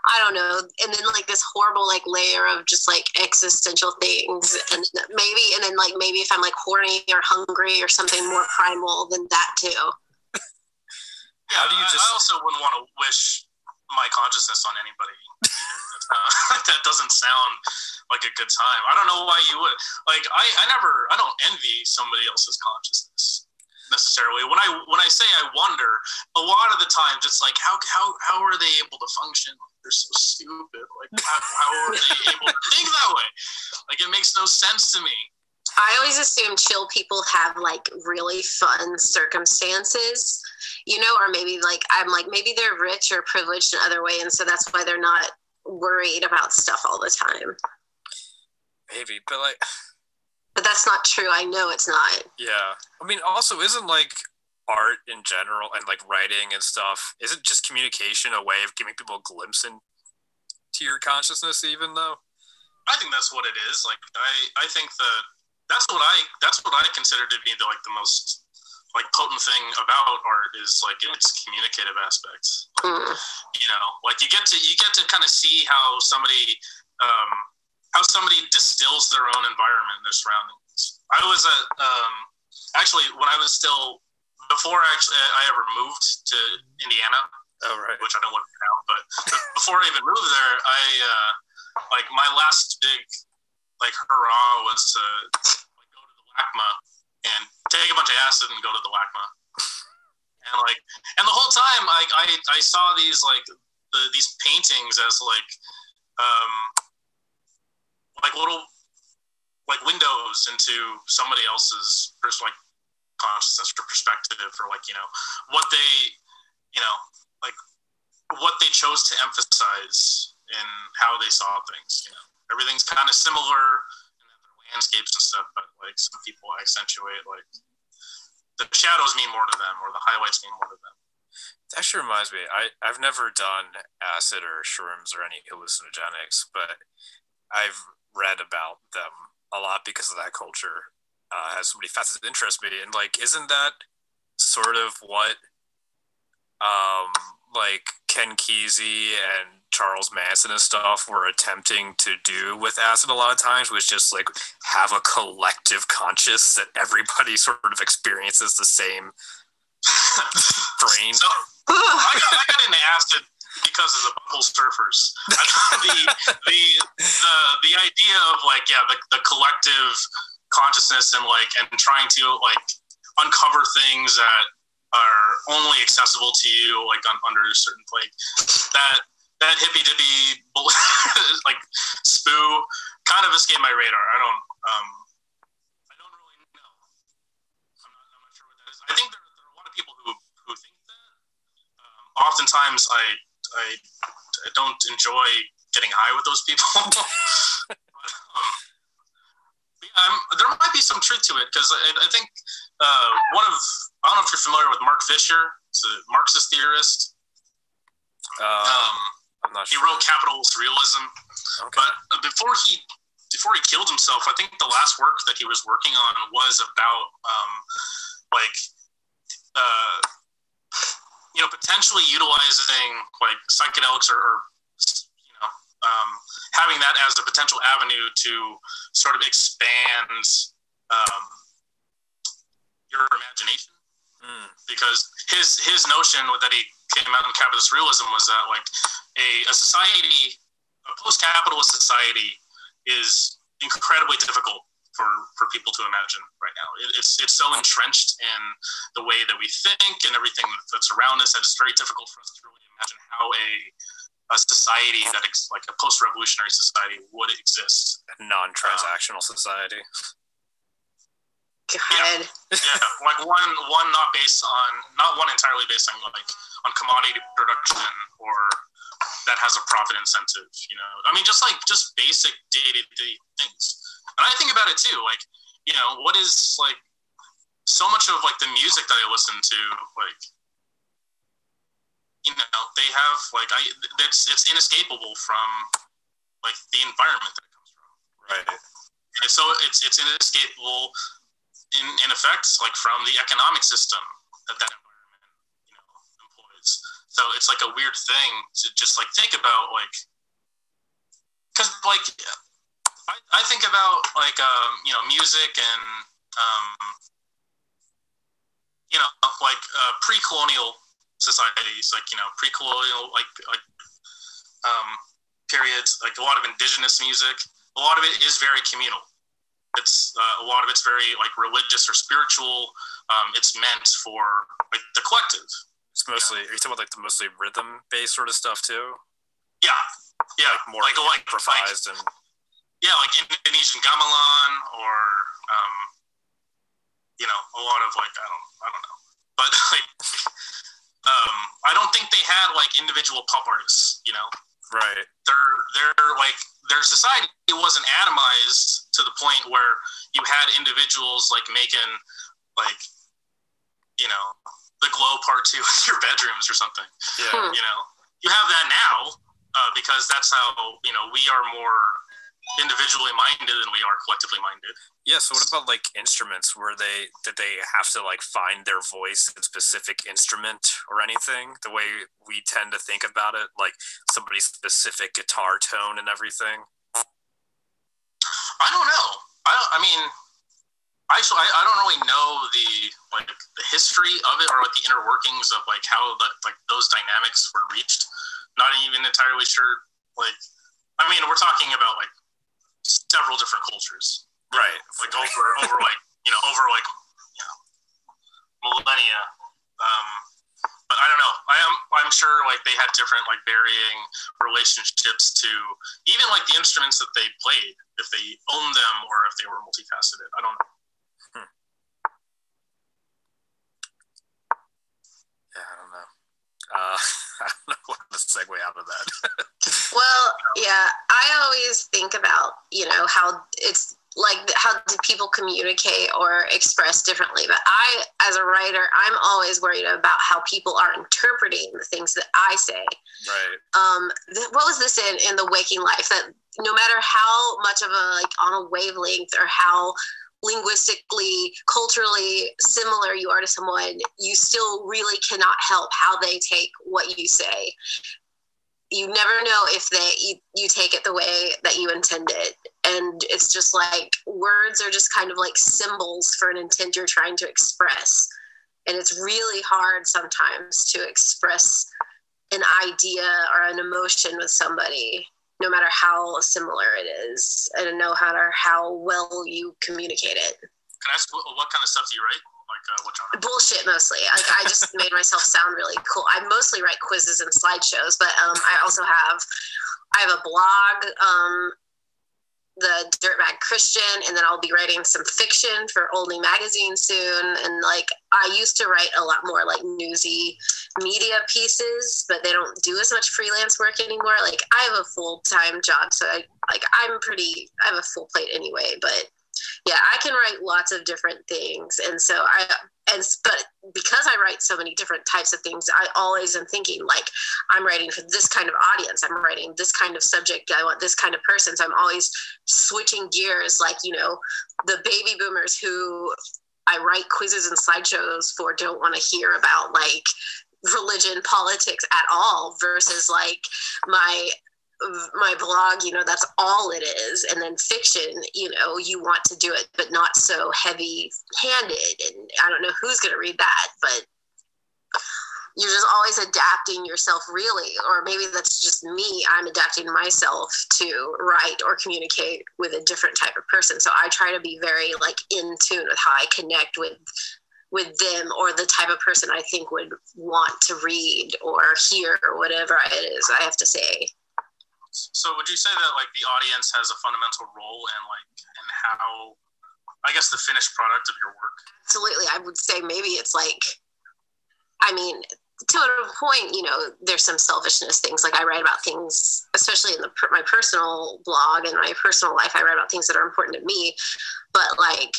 I don't know, and then like this horrible like layer of just like existential things, and maybe, and then like maybe if I'm like horny or hungry or something more primal than that too. Yeah, How do you I, just- I also wouldn't want to wish my consciousness on anybody. Uh, that doesn't sound like a good time. I don't know why you would. Like, I, I never, I don't envy somebody else's consciousness necessarily. When I when I say I wonder, a lot of the times it's like, how how how are they able to function? They're so stupid. Like, how, how are they able to think that way? Like, it makes no sense to me. I always assume chill people have like really fun circumstances, you know, or maybe like I'm like maybe they're rich or privileged in other way, and so that's why they're not worried about stuff all the time. Maybe, but like, But that's not true. I know it's not. yeah. I mean, also, isn't like art in general and like writing and stuff? Isn't just communication a way of giving people a glimpse into your consciousness? Even though, I think that's what it is. Like I, I think that that's what I that's what I consider to be the like the most like potent thing about art is like its communicative aspects. Mm. You know, like you get to you get to kind of see how somebody um, how somebody distills their own environment, their surroundings. I was at um, actually when I was still before actually I ever moved to Indiana, oh right, which I don't live now, but before I even moved there, I uh, like my last big like hurrah was to like go to the LACMA and take a bunch of acid and go to the LACMA. And like, and the whole time, like I, I saw these like the, these paintings as like, um, like little like windows into somebody else's pers- like consciousness or perspective or like you know what they you know like what they chose to emphasize in how they saw things you know everything's kind of similar landscapes and stuff but like some people accentuate like the shadows mean more to them or the highlights mean more to them that actually reminds me. I I've never done acid or shrooms or any hallucinogenics, but I've read about them a lot because of that culture. Uh, has so many facets that interest me, and like, isn't that sort of what um like Ken Kesey and Charles Manson and stuff were attempting to do with acid a lot of times was just like have a collective conscious that everybody sort of experiences the same brain. so I got, I got into acid because of the Butthole Surfers. The, the the the idea of like yeah the, the collective consciousness and like and trying to like uncover things that are only accessible to you like under a certain like that that hippy dippy like spoo kind of escaped my radar. I don't um I don't really know. I'm not, I'm not sure what that is. I think there, there are a lot of people who who think that. Um, oftentimes, I, I I don't enjoy getting high with those people. but, um, yeah, I'm, there might be some truth to it because I, I think uh, one of I don't know if you're familiar with Mark Fisher. He's a Marxist theorist. Um, Um, I'm not he sure. wrote Capitalist Realism. Okay. But uh, before he before he killed himself, I think the last work that he was working on was about um, like uh, you know potentially utilizing like psychedelics or, or you know um, having that as a potential avenue to sort of expand um, your imagination Mm. because his his notion that he came out in capitalist realism was that like a, a society a post-capitalist society is incredibly difficult for for people to imagine right now it, it's it's so entrenched in the way that we think and everything that's around us that it's very difficult for us to really imagine how a a society that ex, like a post-revolutionary society would exist Non-transactional society. God. yeah, like one one not based on not one entirely based on like on commodity production or that has a profit incentive. You know, I mean, just like just basic day to day things. And I think about it too. Like, you know, what is like so much of like the music that I listen to, like, you know, they have like I it's it's inescapable from like the environment that it comes from. Right. And so it's it's inescapable in, in effect like from the economic system that that environment you know employs. So it's like a weird thing to just like think about like because like I, I think about like um, you know music and um, you know like uh, pre-colonial societies like you know pre-colonial like like um, periods like a lot of indigenous music a lot of it is very communal it's uh, a lot of it's very like religious or spiritual. Um, it's meant for like the collective. It's mostly. Are you talking about like the mostly rhythm based sort of stuff too? Yeah, yeah, Like more like like, like and yeah, like Indonesian gamelan or um, you know a lot of like I don't I don't know, but like um, I don't think they had like individual pop artists. You know, right. their their like their society wasn't atomized to the point where you had individuals like making like you know the glow part two in your bedrooms or something Yeah. Hmm. you know you have that now uh, because that's how you know we are more individually minded than we are collectively minded Yeah. So what about like instruments? Were they did they have to like find their voice in specific instrument or anything? The way we tend to think about it, like somebody's specific guitar tone and everything. i don't know i don't i mean actually I, I don't really know the like the history of it or like the inner workings of like how the, like those dynamics were reached. Not even entirely sure like i mean we're talking about like several different cultures. Right. like over over like you know over like you know millennia. Um but i don't know. I am i'm sure like they had different like varying relationships to even like the instruments that they played if they owned them or if they were multifaceted. I don't know Yeah. I don't know. Uh, I don't know what to segue out of that. Well, yeah, I always think about, you know, how it's like how do people communicate or express differently. But I, as a writer, I'm always worried about how people are interpreting the things that I say. right. Um, th- what was this in in the waking life that no matter how much of a like on a wavelength or how linguistically culturally similar you are to someone you still really cannot help how they take what you say you never know if they you, you take it the way that you intended. And it's just like words are just kind of like symbols for an intent you're trying to express. And it's really hard sometimes to express an idea or an emotion with somebody no matter how similar it is and no matter how well you communicate it. Can i ask what, what kind of stuff do you write uh, what genre bullshit mostly. Like I just made myself sound really cool. I mostly write quizzes and slideshows, but um, I also have I have a blog, um, the Dirtbag Christian, and then I'll be writing some fiction for Oldie Magazine soon. And like I used to write a lot more like newsy media pieces, but they don't do as much freelance work anymore. Like I have a full time job, so I like I'm pretty. I have a full plate anyway, but yeah i can write lots of different things. And so i and but because i write so many different types of things i always am thinking like i'm writing for this kind of audience. I'm writing this kind of subject. I want this kind of person. So i'm always switching gears like you know the baby boomers who i write quizzes and slideshows for don't want to hear about like religion politics at all versus like my my blog, you know, that's all it is. And then fiction, you know, you want to do it, but not so heavy handed. And I don't know who's going to read that, but you're just always adapting yourself really or maybe that's just me i'm adapting myself to write or communicate with a different type of person so i try to be very like in tune with how i connect with with them or the type of person i think would want to read or hear or whatever it is i have to say so would you say that like the audience has a fundamental role in like in how i guess the finished product of your work absolutely i would say maybe it's like I mean, to a point, you know, there's some selfishness things. Like I write about things, especially in the my personal blog and my personal life. I write about things that are important to me, but like.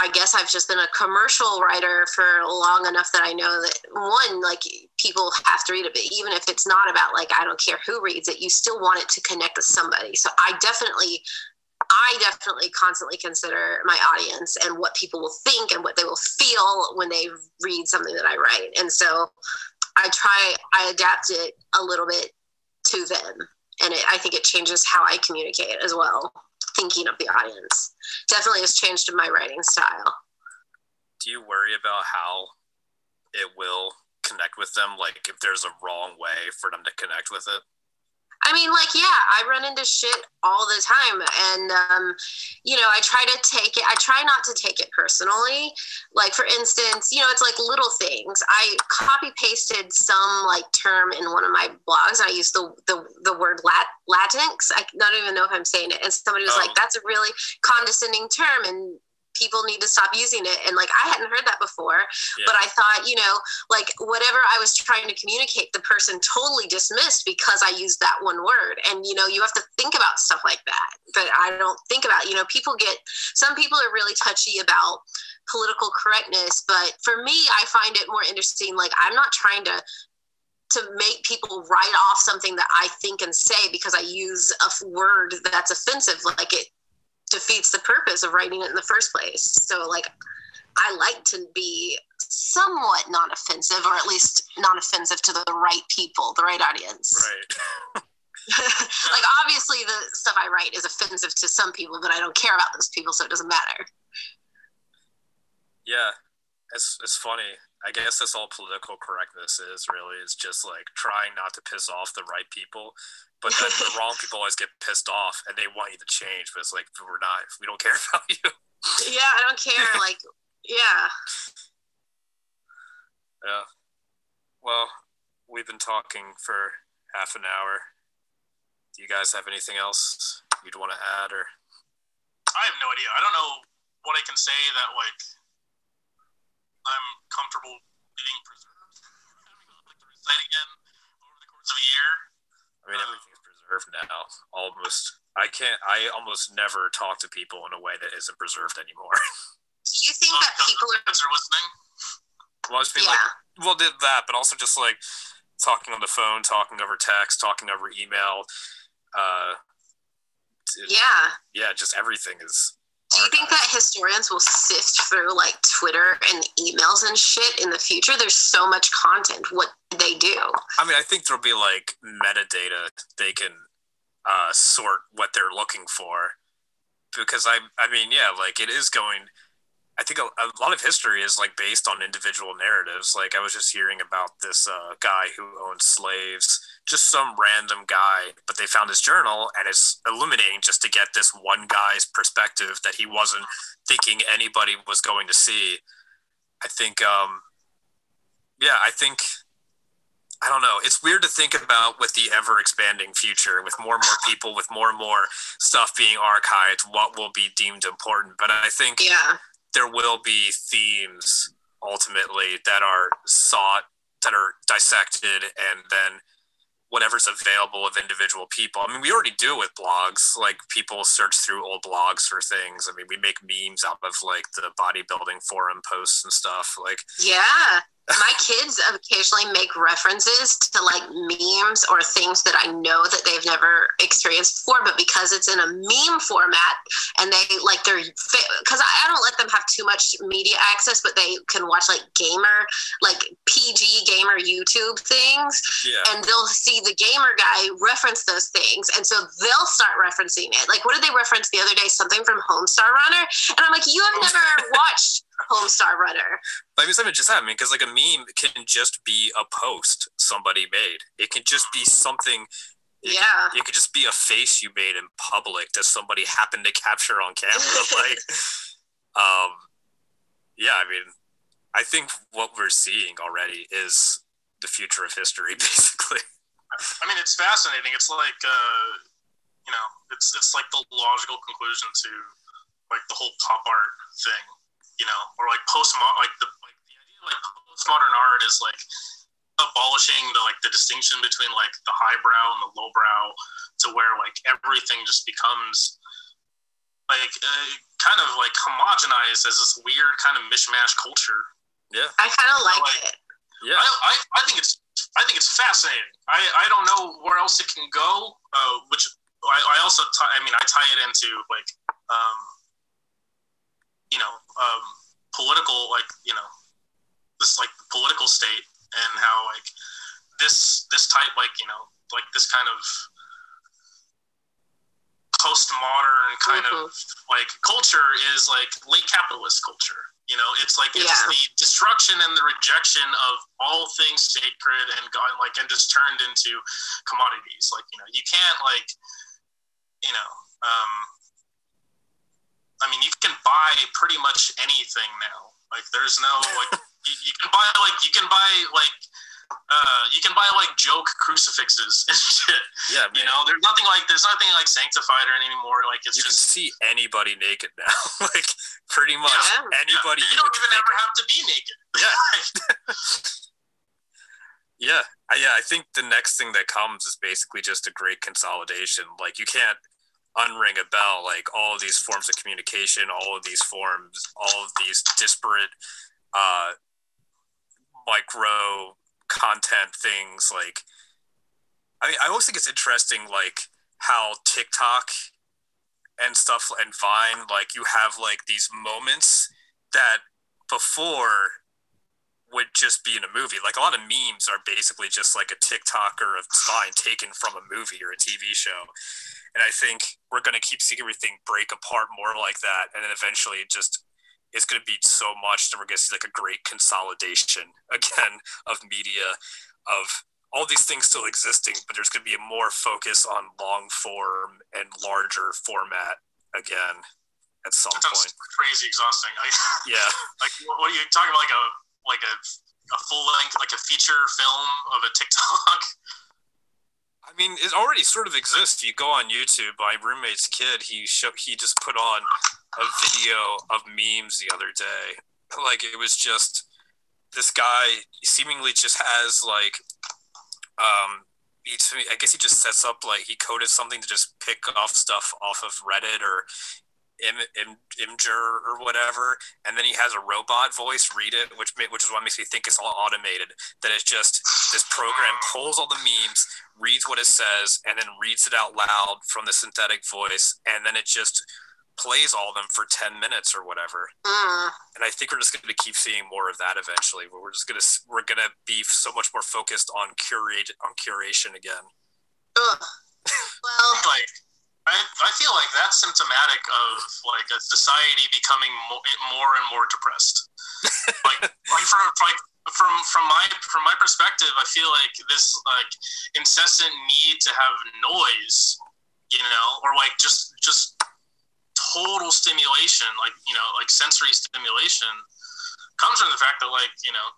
I guess I've just been a commercial writer for long enough that I know that one, like people have to read it, but even if it's not about like I don't care who reads it, you still want it to connect with somebody. So I definitely I definitely constantly consider my audience and what people will think and what they will feel when they read something that I write. And so I try, I adapt it a little bit to them. And it, I think it changes how I communicate as well, thinking of the audience. Definitely has changed my writing style. Do you worry about how it will connect with them? Like if there's a wrong way for them to connect with it? I mean, like, yeah, I run into shit all the time. And, um, you know, I try to take it, I try not to take it personally. Like, for instance, you know, it's like little things. I copy pasted some like term in one of my blogs. I used the, the, the word lat, Latinx. I don't even know if I'm saying it. And somebody was oh. like, that's a really condescending term. And people need to stop using it and like i hadn't heard that before yeah. but i thought you know like whatever i was trying to communicate the person totally dismissed because i used that one word and you know you have to think about stuff like that but i don't think about you know people get some people are really touchy about political correctness but for me i find it more interesting like i'm not trying to to make people write off something that I think and say because I use a word that's offensive. Like it, defeats the purpose of writing it in the first place. So like I like to be somewhat non-offensive or at least non-offensive to the right people, the right audience. Right. like obviously the stuff I write is offensive to some people, but I don't care about those people, so it doesn't matter. Yeah, it's it's funny. I guess that's all political correctness is really is just like trying not to piss off the right people but then the wrong people always get pissed off and they want you to change but it's like we're not we don't care about you. Yeah i don't care like yeah. Yeah. Well we've been talking for half an hour. Do you guys have anything else you'd want to add or? I have no idea. I don't know what i can say that like i'm comfortable being preserved like to recite again over the course of a year I mean, everything's preserved now. Almost, I can't. I almost never talk to people in a way that isn't preserved anymore. Do you think that people are, are listening? Well, I just mean yeah. like, well, did that, but also just like talking on the phone, talking over text, talking over email. Uh, yeah. Yeah, just everything is do you think that historians will sift through like Twitter and emails and shit in the future? There's so much content. What they do? I mean, I think there'll be like metadata they can uh, sort what they're looking for because I, I mean, yeah, like it is going I think a, a, lot of history is like based on individual narratives. Like I was just hearing about this uh, guy who owned slaves, just some random guy, but they found his journal and it's illuminating just to get this one guy's perspective that he wasn't thinking anybody was going to see. I think, um, yeah, I think, I don't know. It's weird to think about with the ever expanding future, with more and more people, with more and more stuff being archived, what will be deemed important. But I think, yeah there will be themes ultimately that are sought that are dissected and then whatever's available of individual people. I mean, we already do it with blogs. Like people search through old blogs for things. I mean, we make memes out of like the bodybuilding forum posts and stuff. Like, yeah. My kids occasionally make references to like memes or things that I know that they've never experienced before, but because it's in a meme format and they like they're because I don't let them have too much media access, but they can watch like gamer, like PG gamer YouTube things, Yeah. and they'll see the gamer guy reference those things, and so they'll start referencing it. Like, what did they reference the other day? Something from Homestar Runner, and I'm like, you have never watched Homestar Runner. But I mean, something just happened because like a meme can just be a post somebody made. It can just be something. It Yeah. Could, it could just be a face you made in public that somebody happened to capture on camera. like, um, yeah. I mean, I think what we're seeing already is the future of history, basically. I mean, it's fascinating. It's like, uh, you know, it's it's like the logical conclusion to like the whole pop art thing, you know, or like post like the like the idea of, like postmodern art is like abolishing the like the distinction between like the highbrow and the lowbrow to where like everything just becomes like uh, kind of like homogenized as this weird kind of mishmash culture Yeah. I kind of like Like- it. Yeah. I, I, I think it's I think it's fascinating. I, I don't know where else it can go. Uh, which I, I also tie, I mean I tie it into like um, you know um, political like you know this like political state and how like this this type like you know like this kind of postmodern kind of like culture is like late capitalist culture. You know it's like it's Yeah. the destruction and the rejection of all things sacred and gone like and just turned into commodities. Like you know you can't like you know um i mean you can buy pretty much anything now like there's no like you, you can buy like you can buy like uh you can buy like joke crucifixes and shit Yeah. you know there's nothing like there's nothing like sanctified or anymore like it's you can just see anybody naked now. like pretty much Yeah. anybody you you don't even ever of. have to be naked Yeah. Yeah, I, yeah. I think the next thing that comes is basically just a great consolidation. Like you can't unring a bell. Like all of these forms of communication, all of these forms, all of these disparate uh, micro content things. Like, I mean, I always think it's interesting, like how TikTok and stuff and Vine, like you have like these moments that before would just be in a movie. Like a lot of memes are basically just like a TikTok or a Vine taken from a movie or a TV show. And I think we're going to keep seeing everything break apart more like that. And then eventually it just, it's going to be so much that we're going to see like a great consolidation again of media, of all these things still existing, but there's going to be a more focus on long form and larger format again at some that point. crazy exhausting I, Yeah. like what what are you talking about like a like a a full length like a feature film of a tiktok I mean, it already sort of exists. You go on YouTube. My roommate's kid, he show, he just put on a video of memes the other day. Like it was just this guy seemingly just has like, um, he, I guess he just sets up like he coded something to just pick off stuff off of Reddit or Im, Im, Imgur or whatever, and then he has a robot voice read it, which which is what makes me think it's all automated. That it's just this program pulls all the memes, reads what it says, and then reads it out loud from the synthetic voice, and then it just plays all of them for 10 minutes or whatever. Mm. And I think we're just going to keep seeing more of that eventually. Where we're just going to we're going to be so much more focused on curate on curation again. Ugh. Well, like I, I feel like that's symptomatic of like a society becoming more, more and more depressed like like from like from from my from my perspective i feel like this like incessant need to have noise you know or like just just total stimulation like you know like sensory stimulation comes from the fact that like you know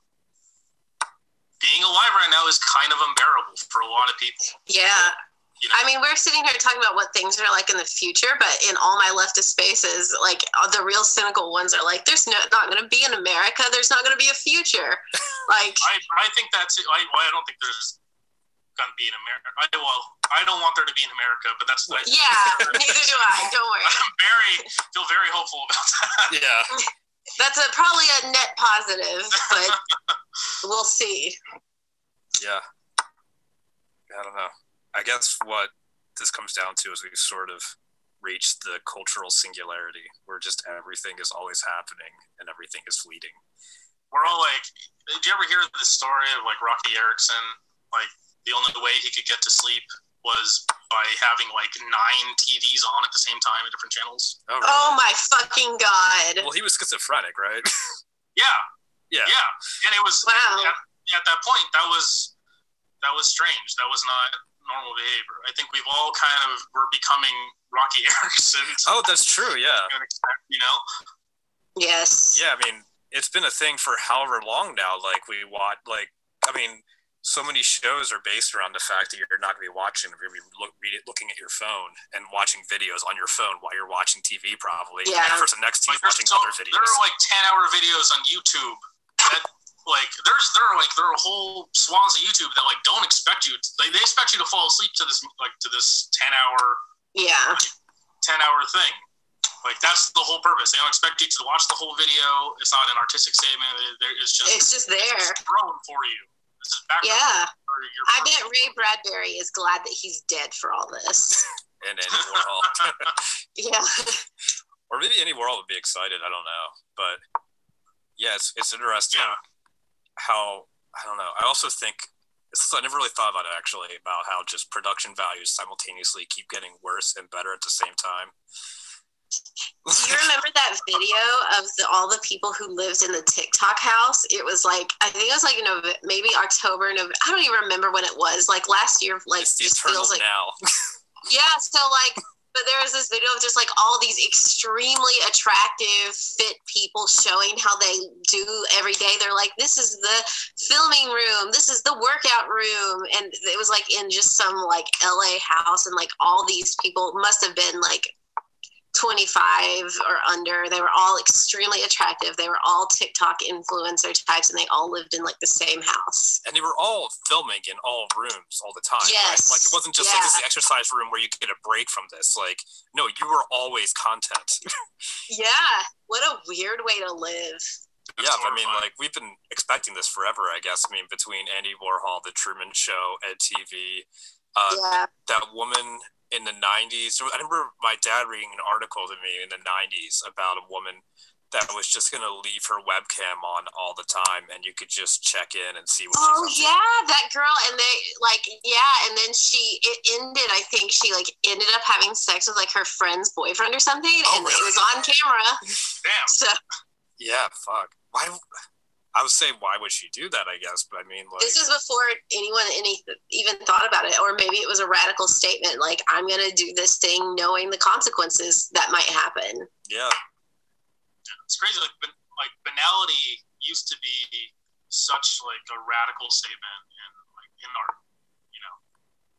being alive right now is kind of unbearable for a lot of people yeah. You know I mean, we're sitting here talking about what things are like in the future, but in all my leftist spaces, like uh, the real cynical ones are like, there's no, not going to be an America. There's not going to be a future. Like, I, I think that's I, well, I don't think there's gonna be an America. I, well, I don't want there to be an America, but that's like yeah, neither do I. Don't worry. I'm very feel very hopeful about that. Yeah. That's a probably a net positive, but we'll see. Yeah. I don't know. I guess what this comes down to is we've sort of reached the cultural singularity where just everything is always happening and everything is fleeting. We're all like, did you ever hear the story of like Roky Erickson? Like the only way he could get to sleep was by having like nine TVs on at the same time at different channels. Oh, Oh my fucking god! Well, he was schizophrenic, right? Yeah, yeah. yeah, and it was Wow. at, at that point that was that was strange. That was not normal behavior. I think we've all kind of were becoming Roky Erickson. Oh, that's true. Yeah. you know. Yes. Yeah. I mean, it's been a thing for however long now. Like we watch, like I mean, so many shows are based around the fact that you're not going to be watching, you're going to be look, read it, looking at your phone and watching videos on your phone while you're watching TV, probably. Yeah. And the person next to you Like, there's watching so- other videos. There are like ten hour videos on YouTube that like there's there are like there are whole swaths of YouTube that like don't expect you. They, they expect you to fall asleep to this like to this ten hour Yeah. ten hour thing. Like that's the whole purpose. They don't expect you to watch the whole video. It's not an artistic statement. It- It's just It's just there. it's thrown for you. This is background Yeah. for your I bet Ray Bradbury is glad that he's dead for all this. and Andy Warhol. Yeah. or maybe Andy Warhol would be excited. I don't know. But yeah, it's, it's interesting Yeah. How, I don't know. I also think, I never really thought about it actually, about how just production values simultaneously keep getting worse and better at the same time. Do you remember that video of the, all the people who lived in the TikTok house? It was like I think it was like Nov- maybe October, November. I don't even remember when it was. Like last year, like it's the just eternal feels like now. yeah. So like, but there was this video of just like all these extremely attractive, fit people showing how they do every day. They're like, this is the filming room, this is the workout room, and it was like in just some like LA house, and like all these people must have been like 25 or under. They were all extremely attractive. They were all TikTok influencer types and they all lived in like the same house. and they were all filming in all rooms all the time. right? Yes. Like it wasn't just like this exercise room where you get a break from this. Like, no, you were always content. Yeah. What a weird way to live. yeah, I mean, like we've been expecting this forever, I guess. I mean, between Andy Warhol, The Truman Show, Ed TV, uh, Yeah. that woman in the 90s. I remember my dad reading an article to me in the 90s about a woman that was just going to leave her webcam on all the time and you could just check in and see what Oh yeah, that girl and they like yeah, and then she it ended I think she like ended up having sex with like her friend's boyfriend or something Oh, and it was on camera. Damn. So Yeah, fuck. Why? I would say, why would she do that? I guess, but I mean, like, this was before anyone any even thought about it or maybe it was a radical statement like I'm going to do this thing knowing the consequences that might happen. yeah, it's crazy. Like, ban- like banality used to be such like a radical statement in like in art. You know,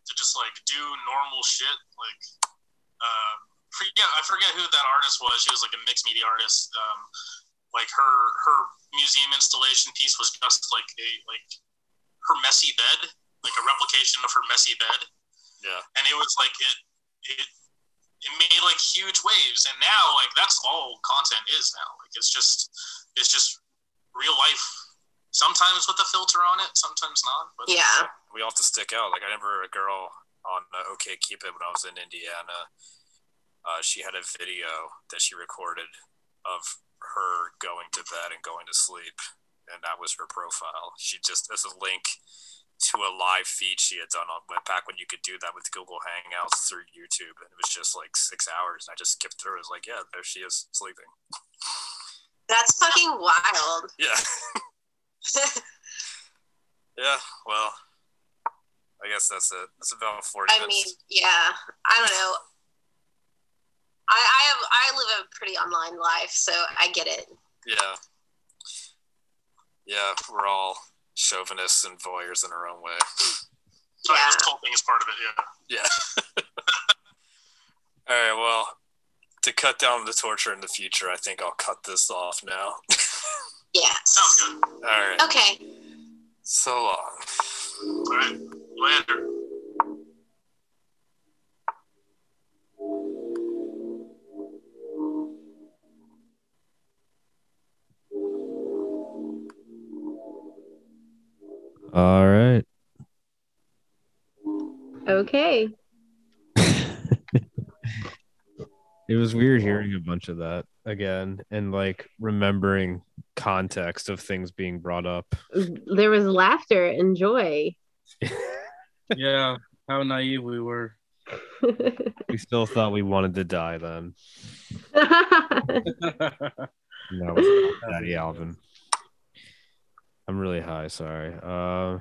to just like do normal shit. Like, uh, forget I forget who that artist was. She was like a mixed media artist. Um, like her her museum installation piece was just like a like her messy bed, like a replication of her messy bed yeah, and it was like it it it made like huge waves and now like that's all content is now like it's just it's just real life sometimes with a filter on it sometimes not but Yeah. we all have to stick out. Like, I remember a girl on uh, OK Cupid when I was in Indiana. Uh, she had a video that she recorded of her going to bed and going to sleep, and that was her profile. She just as a link to a live feed she had done on went back when you could do that with Google Hangouts through YouTube, and it was just like six hours. And I just skipped through. It was like, yeah, there she is sleeping. That's fucking wild. Yeah, yeah. Well, I guess that's it. That's about forty I mean, yeah, I don't know. I, I have I live a pretty online life, so I get it. Yeah. Yeah, we're all chauvinists and voyeurs in our own way. sorry, Yeah. this whole thing is part of it yeah Yeah. all right, well, to cut down the torture in the future, I think I'll cut this off now. Yes. sounds good all right. Okay. So long. all right later All right. Okay. it was weird hearing a bunch of that again and like remembering context of things being brought up. There was laughter and joy. yeah, how naive we were. we still thought we wanted to die then. that was Daddy Alvin. I'm really high, sorry. Uh,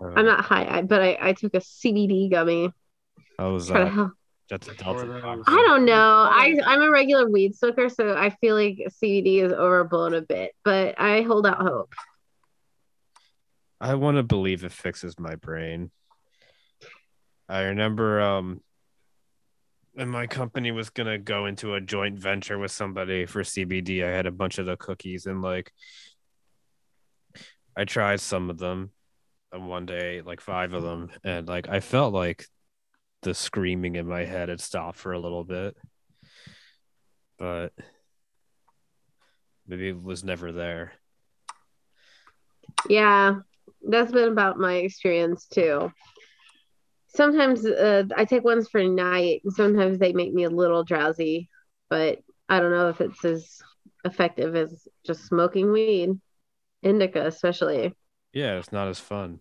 I'm not high, I, but I, I took a CBD gummy. How was Try to that? help. That's a Delta. I don't know. I I'm a regular weed smoker, so I feel like CBD is overblown a bit, but I hold out hope. I want to believe it fixes my brain. I remember um when my company was gonna go into a joint venture with somebody for CBD, I had a bunch of the cookies and like I tried some of them and one day, like five of them, and like I felt like the screaming in my head had stopped for a little bit. But maybe it was never there. Yeah, that's been about my experience too. Sometimes uh, I take ones for night, and sometimes they make me a little drowsy, but I don't know if it's as effective as just smoking weed, indica especially. Yeah, it's not as fun.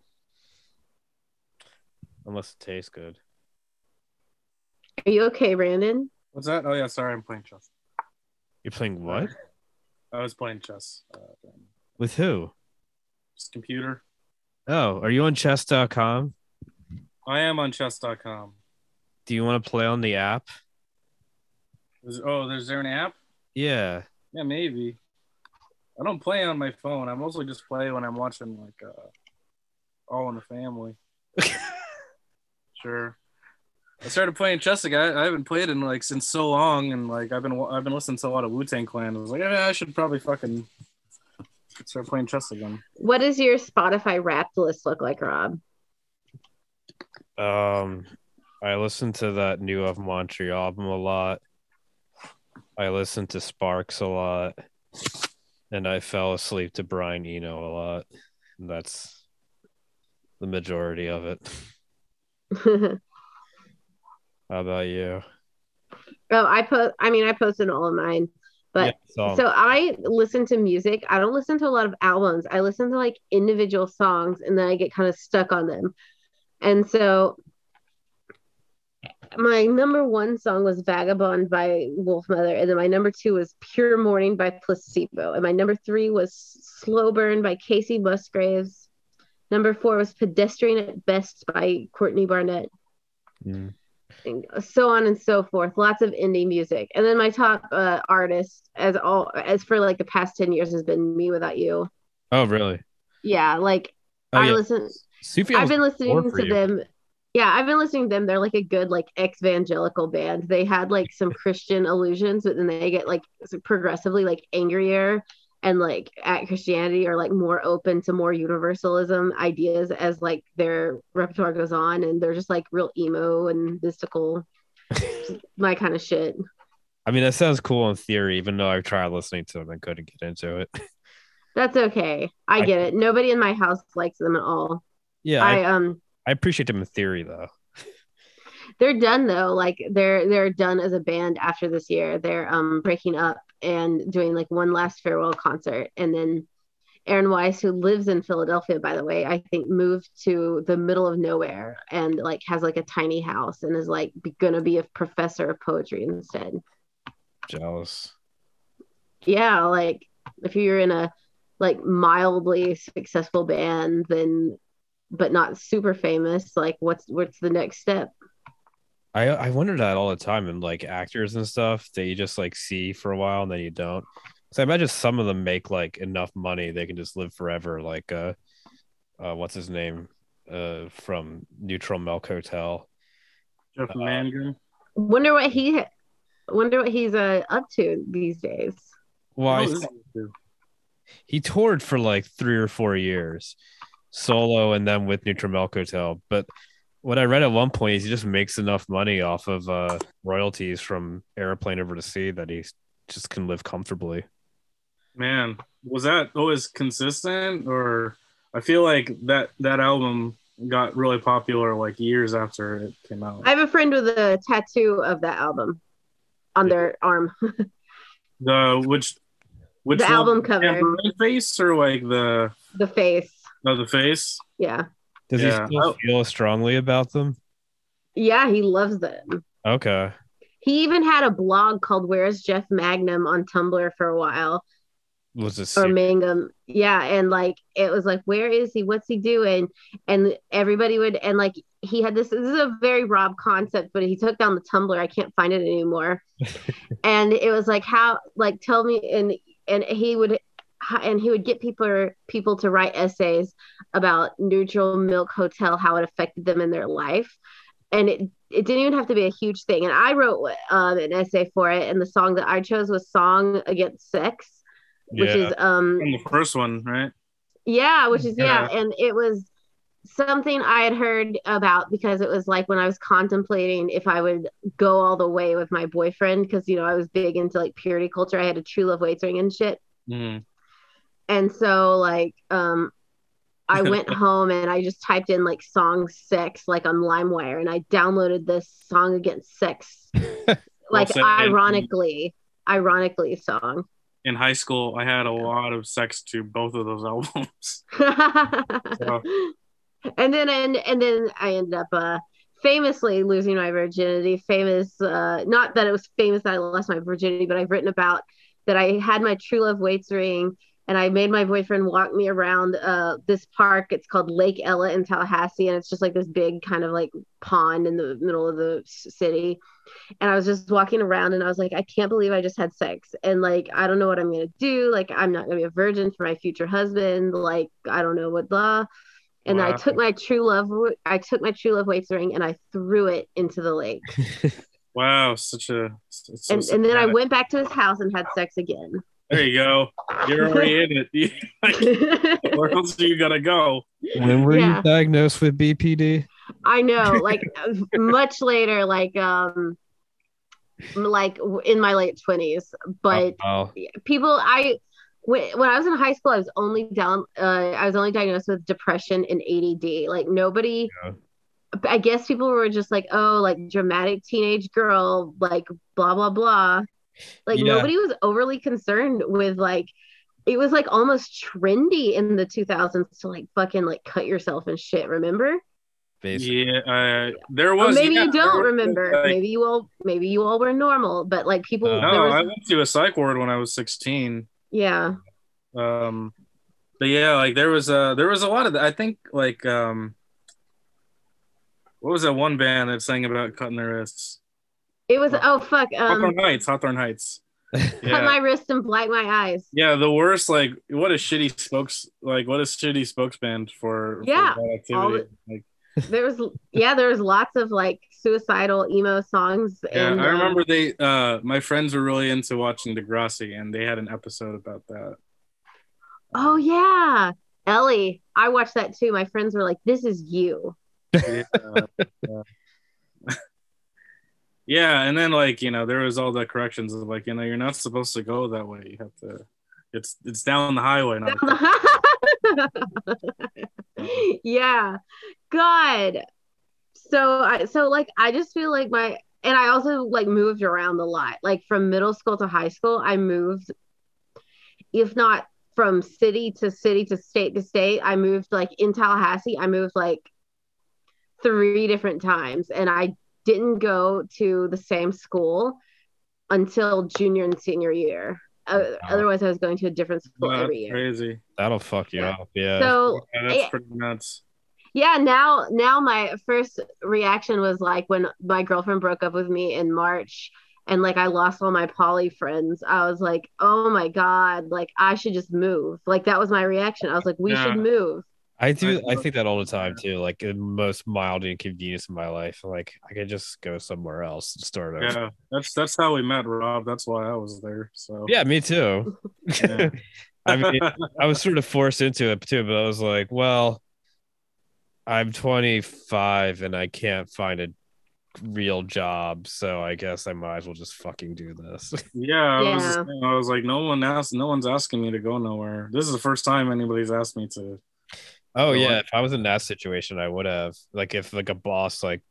Unless it tastes good. Are you okay, Brandon? What's that? Oh yeah, sorry, I'm playing chess. You're playing what? I was playing chess. Uh, With who? just computer. Oh, are you on chess.com? I am on chess.com. Do you want to play on the app? Is, oh, there's there an app? Yeah. Yeah, maybe. I don't play on my phone. I mostly just play when I'm watching like uh, All in the Family. Sure. I started playing chess again. I haven't played in like since so long, and like I've been I've been listening to a lot of Wu Tang Clan. I was like, yeah, I should probably fucking start playing chess again. What does your Spotify Wrapped list look like, Rob? Um I listen to that new of Montreal album a lot. I listen to Sparks a lot. And I fell asleep to Brian Eno a lot. And that's the majority of it. How about you? Oh, I post. I mean, I posted all of mine, but Yeah, so I listen to music. I don't listen to a lot of albums. I listen to like individual songs, and then I get kind of stuck on them. And so, my number one song was "Vagabond" by Wolfmother, and then my number two was "Pure Morning" by Placebo, and my number three was "Slow Burn" by Kacey Musgraves. Number four was "Pedestrian at Best" by Courtney Barnett Mm. and so on and so forth lots of indie music and then my top uh, artist as all as for like the past 10 years has been mewithoutYou Oh really? yeah like Oh, i yeah. listen Sufjan i've been listening to you. them. Yeah i've been listening to them. They're like a good like ex-evangelical band. They had like some christian illusions but then they get like progressively like angrier and like at christianity or like more open to more universalism ideas as like their repertoire goes on and they're just like real emo and mystical. My kind of shit. I mean, that sounds cool in theory, even though I've tried listening to them and couldn't get into it. that's okay. I I- get it. Nobody in my house likes them at all yeah, I, i um I appreciate them in theory, though. they're done though like they're they're done as a band after this year they're um breaking up and doing like one last farewell concert and then aaron weiss who lives in philadelphia by the way i think moved to the middle of nowhere and like has like a tiny house and is like be, gonna be a professor of poetry instead Jealous. yeah like if you're in a like mildly successful band then but not super famous like what's what's the next step I I wonder that all the time and like actors and stuff that you just like see for a while and then you don't. So I imagine some of them make like enough money they can just live forever. Like uh, uh what's his name? Uh, from Neutral Milk Hotel. Jeff Uh, Mangum. wonder what he wonder what he's uh, up to these days Well, I Oh, th- this is good. he toured for like three or four years, solo and then with Neutral Milk Hotel. But what I read at one point is he just makes enough money off of uh royalties from Airplane Over the Sea that he just can live comfortably. Man, was that always consistent, or I feel like that that album got really popular like years after it came out. I have a friend with a tattoo of that album on their arm. The which which The album cover. Tambourine face or like the the face. No the face? Yeah. Does Yeah. he still Oh. feel strongly about them? Yeah, he loves them. Okay. He even had a blog called Where's Jeff Magnum on Tumblr for a while. Was this or Mangum. Yeah, and like it was like, where is he? What's he doing? And everybody would and like he had this. This is a very Rob concept, but he took down the Tumblr. I can't find it anymore. and it was like, how? Like, tell me. And and he would and he would get people people to write essays about Neutral Milk Hotel, how it affected them in their life, and it it didn't even have to be a huge thing. And I wrote um, an essay for it, and the song that I chose was "Song Against Sex." which Yeah. is um From the first one, right? yeah which is yeah. Yeah. and it was something i had heard about because it was like when i was contemplating if i would go all the way with my boyfriend because you know i was big into like purity culture i had a true love waits ring and shit Mhm. And so like um i went home and i just typed in like song sex like on limewire and i downloaded this song against sex like ironically ironically song In high school, I had a lot of sex to both of those albums. and then and, and then I ended up uh famously losing my virginity. Famous uh not that it was famous that I lost my virginity, but I've written about that I had my true love waits ring and I made my boyfriend walk me around uh this park. It's called Lake Ella in Tallahassee and it's just like this big kind of like pond in the middle of the city. And I was just walking around and I was like, I can't believe I just had sex. And like, I don't know what I'm going to do. Like, I'm not going to be a virgin for my future husband. Like, I don't know what the. And I took my true love, I took my true love waits ring and I threw it into the lake. Wow, such a. it's so And, and then I went back to his house and had sex again. There you go. You're already in it. Where else are you gonna go? When were Yeah. you diagnosed with BPD? I know, like much later, like, um, like in my late 20s. But Oh, people i when, when i was in high school i was only down uh, i was only diagnosed with depression and add like nobody Yeah. i guess people were just like oh like dramatic teenage girl like blah blah blah like Yeah. nobody was overly concerned with like it was like almost trendy in the 2000s to like fucking like cut yourself and shit remember basically. Yeah, uh, there or was. maybe yeah, you don't was, remember like- maybe you all maybe you all were normal but like people Uh, there No, was I went to a psych ward when I was 16. yeah Um, but yeah, like there was a there was a lot of that. I think like um, what was that one band that sang about cutting their wrists? It was oh fuck um Hawthorne Heights. Hawthorne Heights. cut my wrist and blight my eyes. Yeah, the worst. Like, what a shitty spokes. Like, what a shitty spokesband for. for Yeah, that all activity. Like, There was yeah, there was lots of like suicidal emo songs. yeah, and I um, remember they. Uh, my friends were really into watching Degrassi, and they had an episode about that. oh yeah, Ellie. I watched that too. My friends were like, "This is you." yeah, yeah. Yeah, and then like you know there was all the corrections of like you know you're not supposed to go that way. You have to. It's it's down the highway, not. yeah, God. So I so like I just feel like my and I also like moved around a lot. Like from middle school to high school, I moved, if not from city to city to state to state. I moved like in Tallahassee. I moved like three different times, and I didn't go to the same school until junior and senior year. Uh, Wow. Otherwise, I was going to a different school Wow, every year. crazy. That'll fuck you Yeah. up. Yeah. So Yeah, that's pretty nuts. yeah now now my first reaction was like when my girlfriend broke up with me in march and like i lost all my poly friends i was like oh my god like i should just move like that was my reaction i was like we Yeah. should move I do. I- I think that all the time too. Like the most mild inconvenience in my life. Like I could just go somewhere else and start over. Yeah, that's that's how we met, Rob. That's why I was there. So Yeah, me too. Yeah. I mean, I was sort of forced into it too, but I was like, well, I'm 25 and I can't find a real job, so I guess I might as well just fucking do this. yeah, I was, Yeah. saying, I was like, no one asked, no one's asking me to go nowhere. This is the first time anybody's asked me to. Oh yeah, like- if I was in that situation, I would have like if like a boss like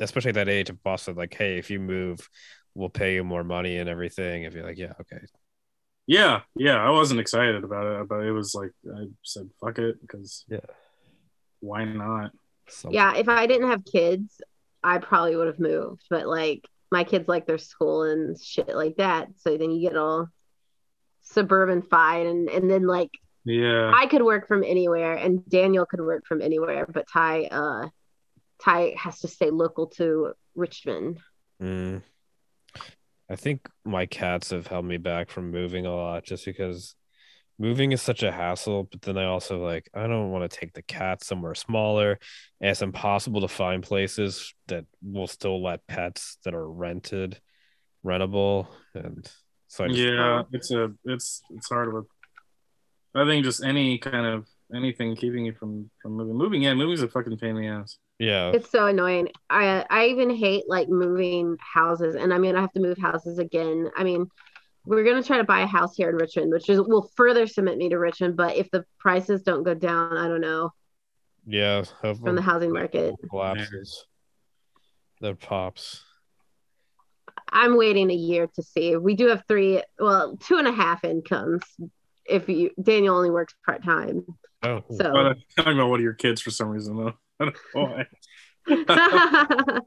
especially at that age, a boss said like, "Hey, if you move, we'll pay you more money and everything." If you're like, "Yeah, okay." Yeah, yeah. I wasn't excited about it, but it was like I said, "Fuck it," because Yeah. why not? something. Yeah, if I didn't have kids, I probably would have moved. But like my kids like their school and shit like that. So then you get all suburban fied and and then like Yeah, I could work from anywhere and Daniel could work from anywhere, but Ty uh Ty has to stay local to Richmond. Mm. I think my cats have held me back from moving a lot just because moving is such a hassle. But then I also like, I don't want to take the cat somewhere smaller. And it's impossible to find places that will still let pets that are rented, rentable. And so I just, yeah. It's a it's it's hard with. I think just any kind of anything keeping you from from moving. Moving, yeah, moving's a fucking pain in the ass. yeah. It's so annoying. I I even hate like moving houses and I'm gonna have to move houses again. I mean we're gonna try to buy a house here in Richmond, which is will further submit me to Richmond, but if the prices don't go down, I don't know, Yeah. from the housing market. collapses. The pops. I'm waiting a year to see. We do have three, well, two and a half incomes. If you Daniel only works part time, Oh, But so I'm talking about one of your kids for some reason though. I don't know why.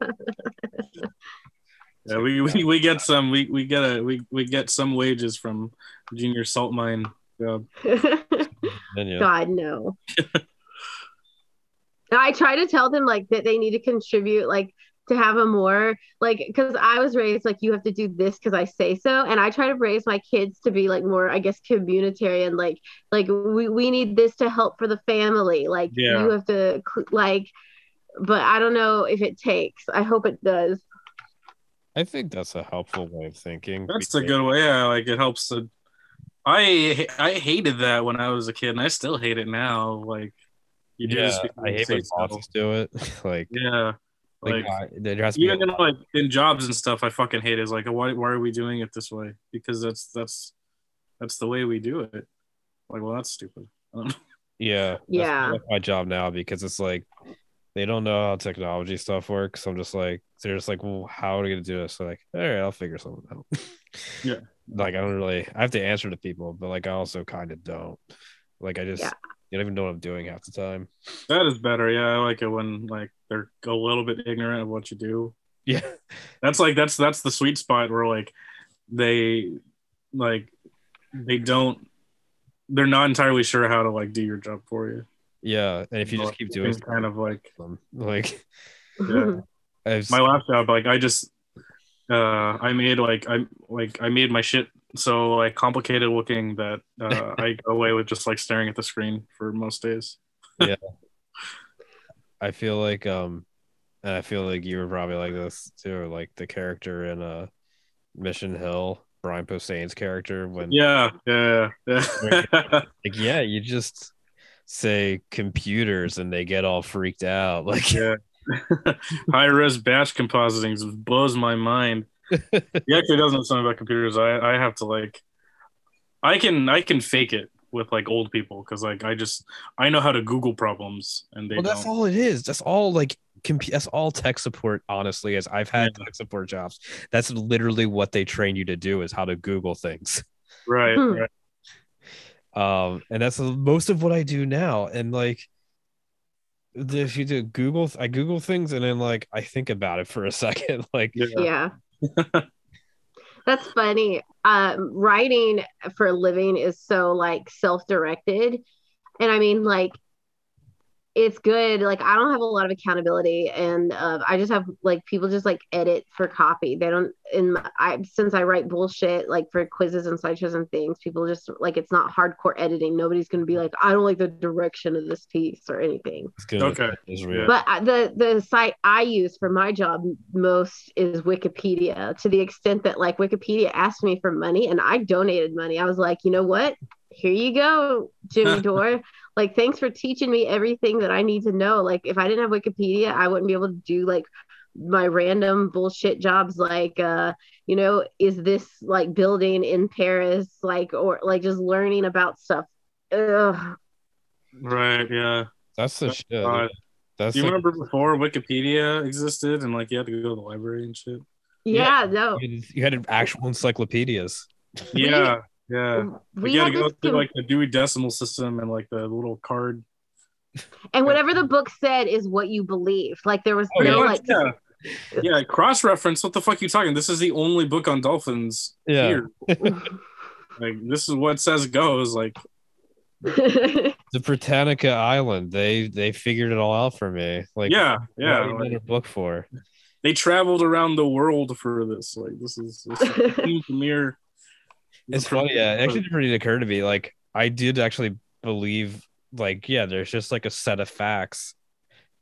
Yeah, we, we, we get some we, we get a we, we get some wages from junior salt mine job. God no. I try to tell them like that they need to contribute like to have a more like because I was raised like you have to do this because I say so and I try to raise my kids to be like more I guess communitarian like like we, we need this to help for the family like Yeah. you have to like but I don't know if it takes I hope it does I think that's a helpful way of thinking. That's a good way. Yeah, like it helps to. I I hated that when I was a kid, and I still hate it now. Like you do Yeah, this I hate say when so. bosses do it. like, Yeah, like, like I- there has to be even a in like in jobs and stuff, I fucking hate it. It's like why why are we doing it this way? Because that's that's that's the way we do it. Like, well, that's stupid. I don't know. Yeah. that's- Yeah. That's my job now because it's like they don't know how technology stuff works. I'm just like, they're just like, well, how are we going to do this? So like, all right, I'll figure something out. Yeah. Like, I don't really, I have to answer to people, but like, I also kind of don't. Like, I just, Yeah. You don't even know what I'm doing half the time. That is better. Yeah, I like it when like they're a little bit ignorant of what you do. Yeah. That's like that's that's the sweet spot where like they like they don't they're not entirely sure how to like do your job for you. Yeah. And if you just keep doing it's kind of like like, Yeah. My last job, like I just uh I made like I like I made my shit so like complicated looking that uh I go away with just like staring at the screen for most days. Yeah, I feel like um and I feel like you were probably like this too, like the character in uh Mission Hill, Brian Posehn's character when Yeah, yeah, yeah. like yeah, you just say computers and they get all freaked out. Like yeah. High res batch compositing blows my mind. He actually doesn't know something about computers. I, I have to like I can I can fake it with like old people because like I just I know how to Google problems and they well that's don't. all it is. That's all like comp- that's all tech support honestly as I've had Yeah. tech support jobs. That's literally what they train you to do is how to Google things. Right, right. um and that's most of what i do now and like the- if you do google i google things and then like i think about it for a second like Yeah. yeah. That's funny. Um writing for a living is so like self-directed. And i mean like it's good like i don't have a lot of accountability and uh, i just have like people just like edit for copy they don't And my, i since i write bullshit like for quizzes and slideshows and things people just like it's not hardcore editing nobody's gonna be like i don't like the direction of this piece or anything it's good Okay. But I- the the site I use for my job most is Wikipedia to the extent that like Wikipedia asked me for money and I donated money. I was like, you know what? Here you go, Jimmy Dore. Like, thanks for teaching me everything that I need to know. Like, if I didn't have Wikipedia, I wouldn't be able to do like my random bullshit jobs like uh you know is this like building in paris like or like just learning about stuff Ugh. Right, yeah. That's the shit. God. That's Do you like- remember before Wikipedia existed and like you had to go to the library and shit? Yeah, no. you had- you had actual encyclopedias. Yeah, yeah. Um, like, We you had had to go this through com- like the Dewey Decimal System and like the little card. and whatever the book said is what you believe. Like there was Oh, no yeah. like yeah, yeah. Cross reference. What the fuck you talking? This is the only book on dolphins Yeah. here. Like this is what says goes. Like The Britannica Island. They they figured it all out for me. Like yeah, yeah. are you like, a book for? they traveled around the world for this. Like this is this is the premiere. It's funny. Yeah, it actually never even occur to me. Like I did actually believe. Like yeah, there's just like a set of facts,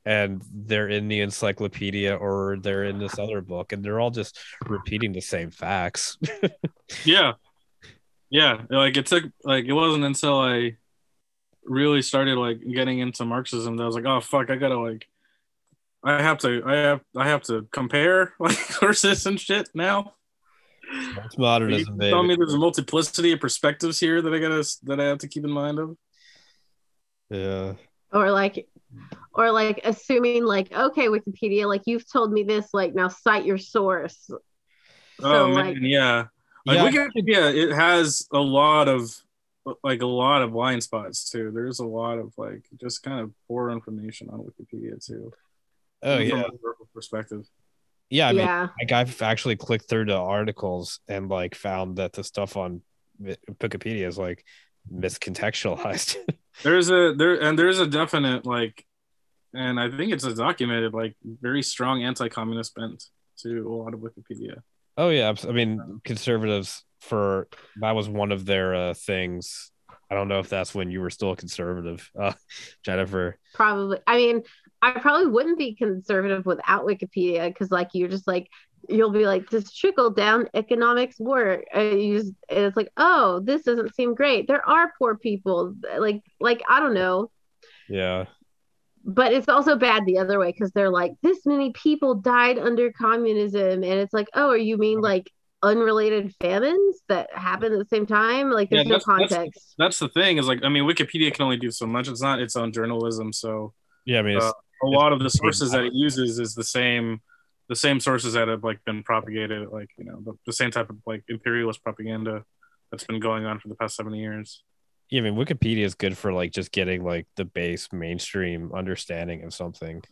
and they're in the encyclopedia or they're in this other book, and they're all just repeating the same facts. Yeah. Yeah. Like it took like it wasn't until I really started like getting into Marxism that I was like, oh fuck, I gotta like I have to I have I have to compare like sources and shit now. It's You modernism, tell me there's a multiplicity of perspectives here that I gotta that I have to keep in mind of. Yeah. or like or like assuming like okay wikipedia like you've told me this like now cite your source oh, so oh man, like yeah. Like Yeah. Wikipedia, it has a lot of like a lot of blind spots too. There's a lot of like just kind of poor information on Wikipedia too. Oh from yeah. a historical perspective. Yeah. I mean, yeah like I've actually clicked through the articles and like found that the stuff on Wikipedia is like miscontextualized. There's a there and there's a definite like, and I think it's a documented like very strong anti-communist bent to a lot of Wikipedia. oh yeah, I mean conservatives for that was one of their uh, things. I don't know if that's when you were still a conservative, uh, Jennifer. probably i mean i probably wouldn't be conservative without wikipedia because like you're just like you'll be like this trickle down economics work and you just, and it's like oh this doesn't seem great. There are poor people like like i don't know. Yeah, but it's also bad the other way because they're like this many people died under communism and it's like oh are you mean like unrelated famines that happen at the same time? Like there's Yeah, no that's- that's- context. That's the thing is like I mean Wikipedia can only do so much. It's not its own journalism, so yeah. I mean, it's, Uh, a lot of the sources that it uses is the same the same sources that have like been propagated like you know the, the same type of like imperialist propaganda that's been going on for the past 70 years yeah. I mean, Wikipedia is good for like just getting like the base mainstream understanding of something.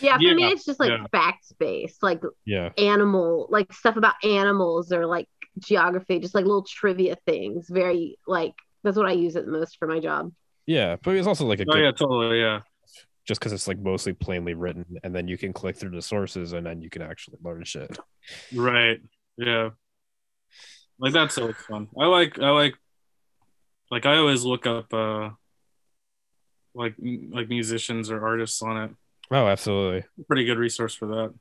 yeah for me it's just like yeah. facts based like Yeah, animal like stuff about animals or like geography just like little trivia things very like that's what i use it most for my job yeah. But it's also like a oh good yeah totally yeah just because it's like mostly plainly written, and then you can click through the sources, and then you can actually learn shit. right. Yeah. Like that's always fun. I like i like like i always look up uh like like musicians or artists on it. Oh, absolutely. pretty good resource for that.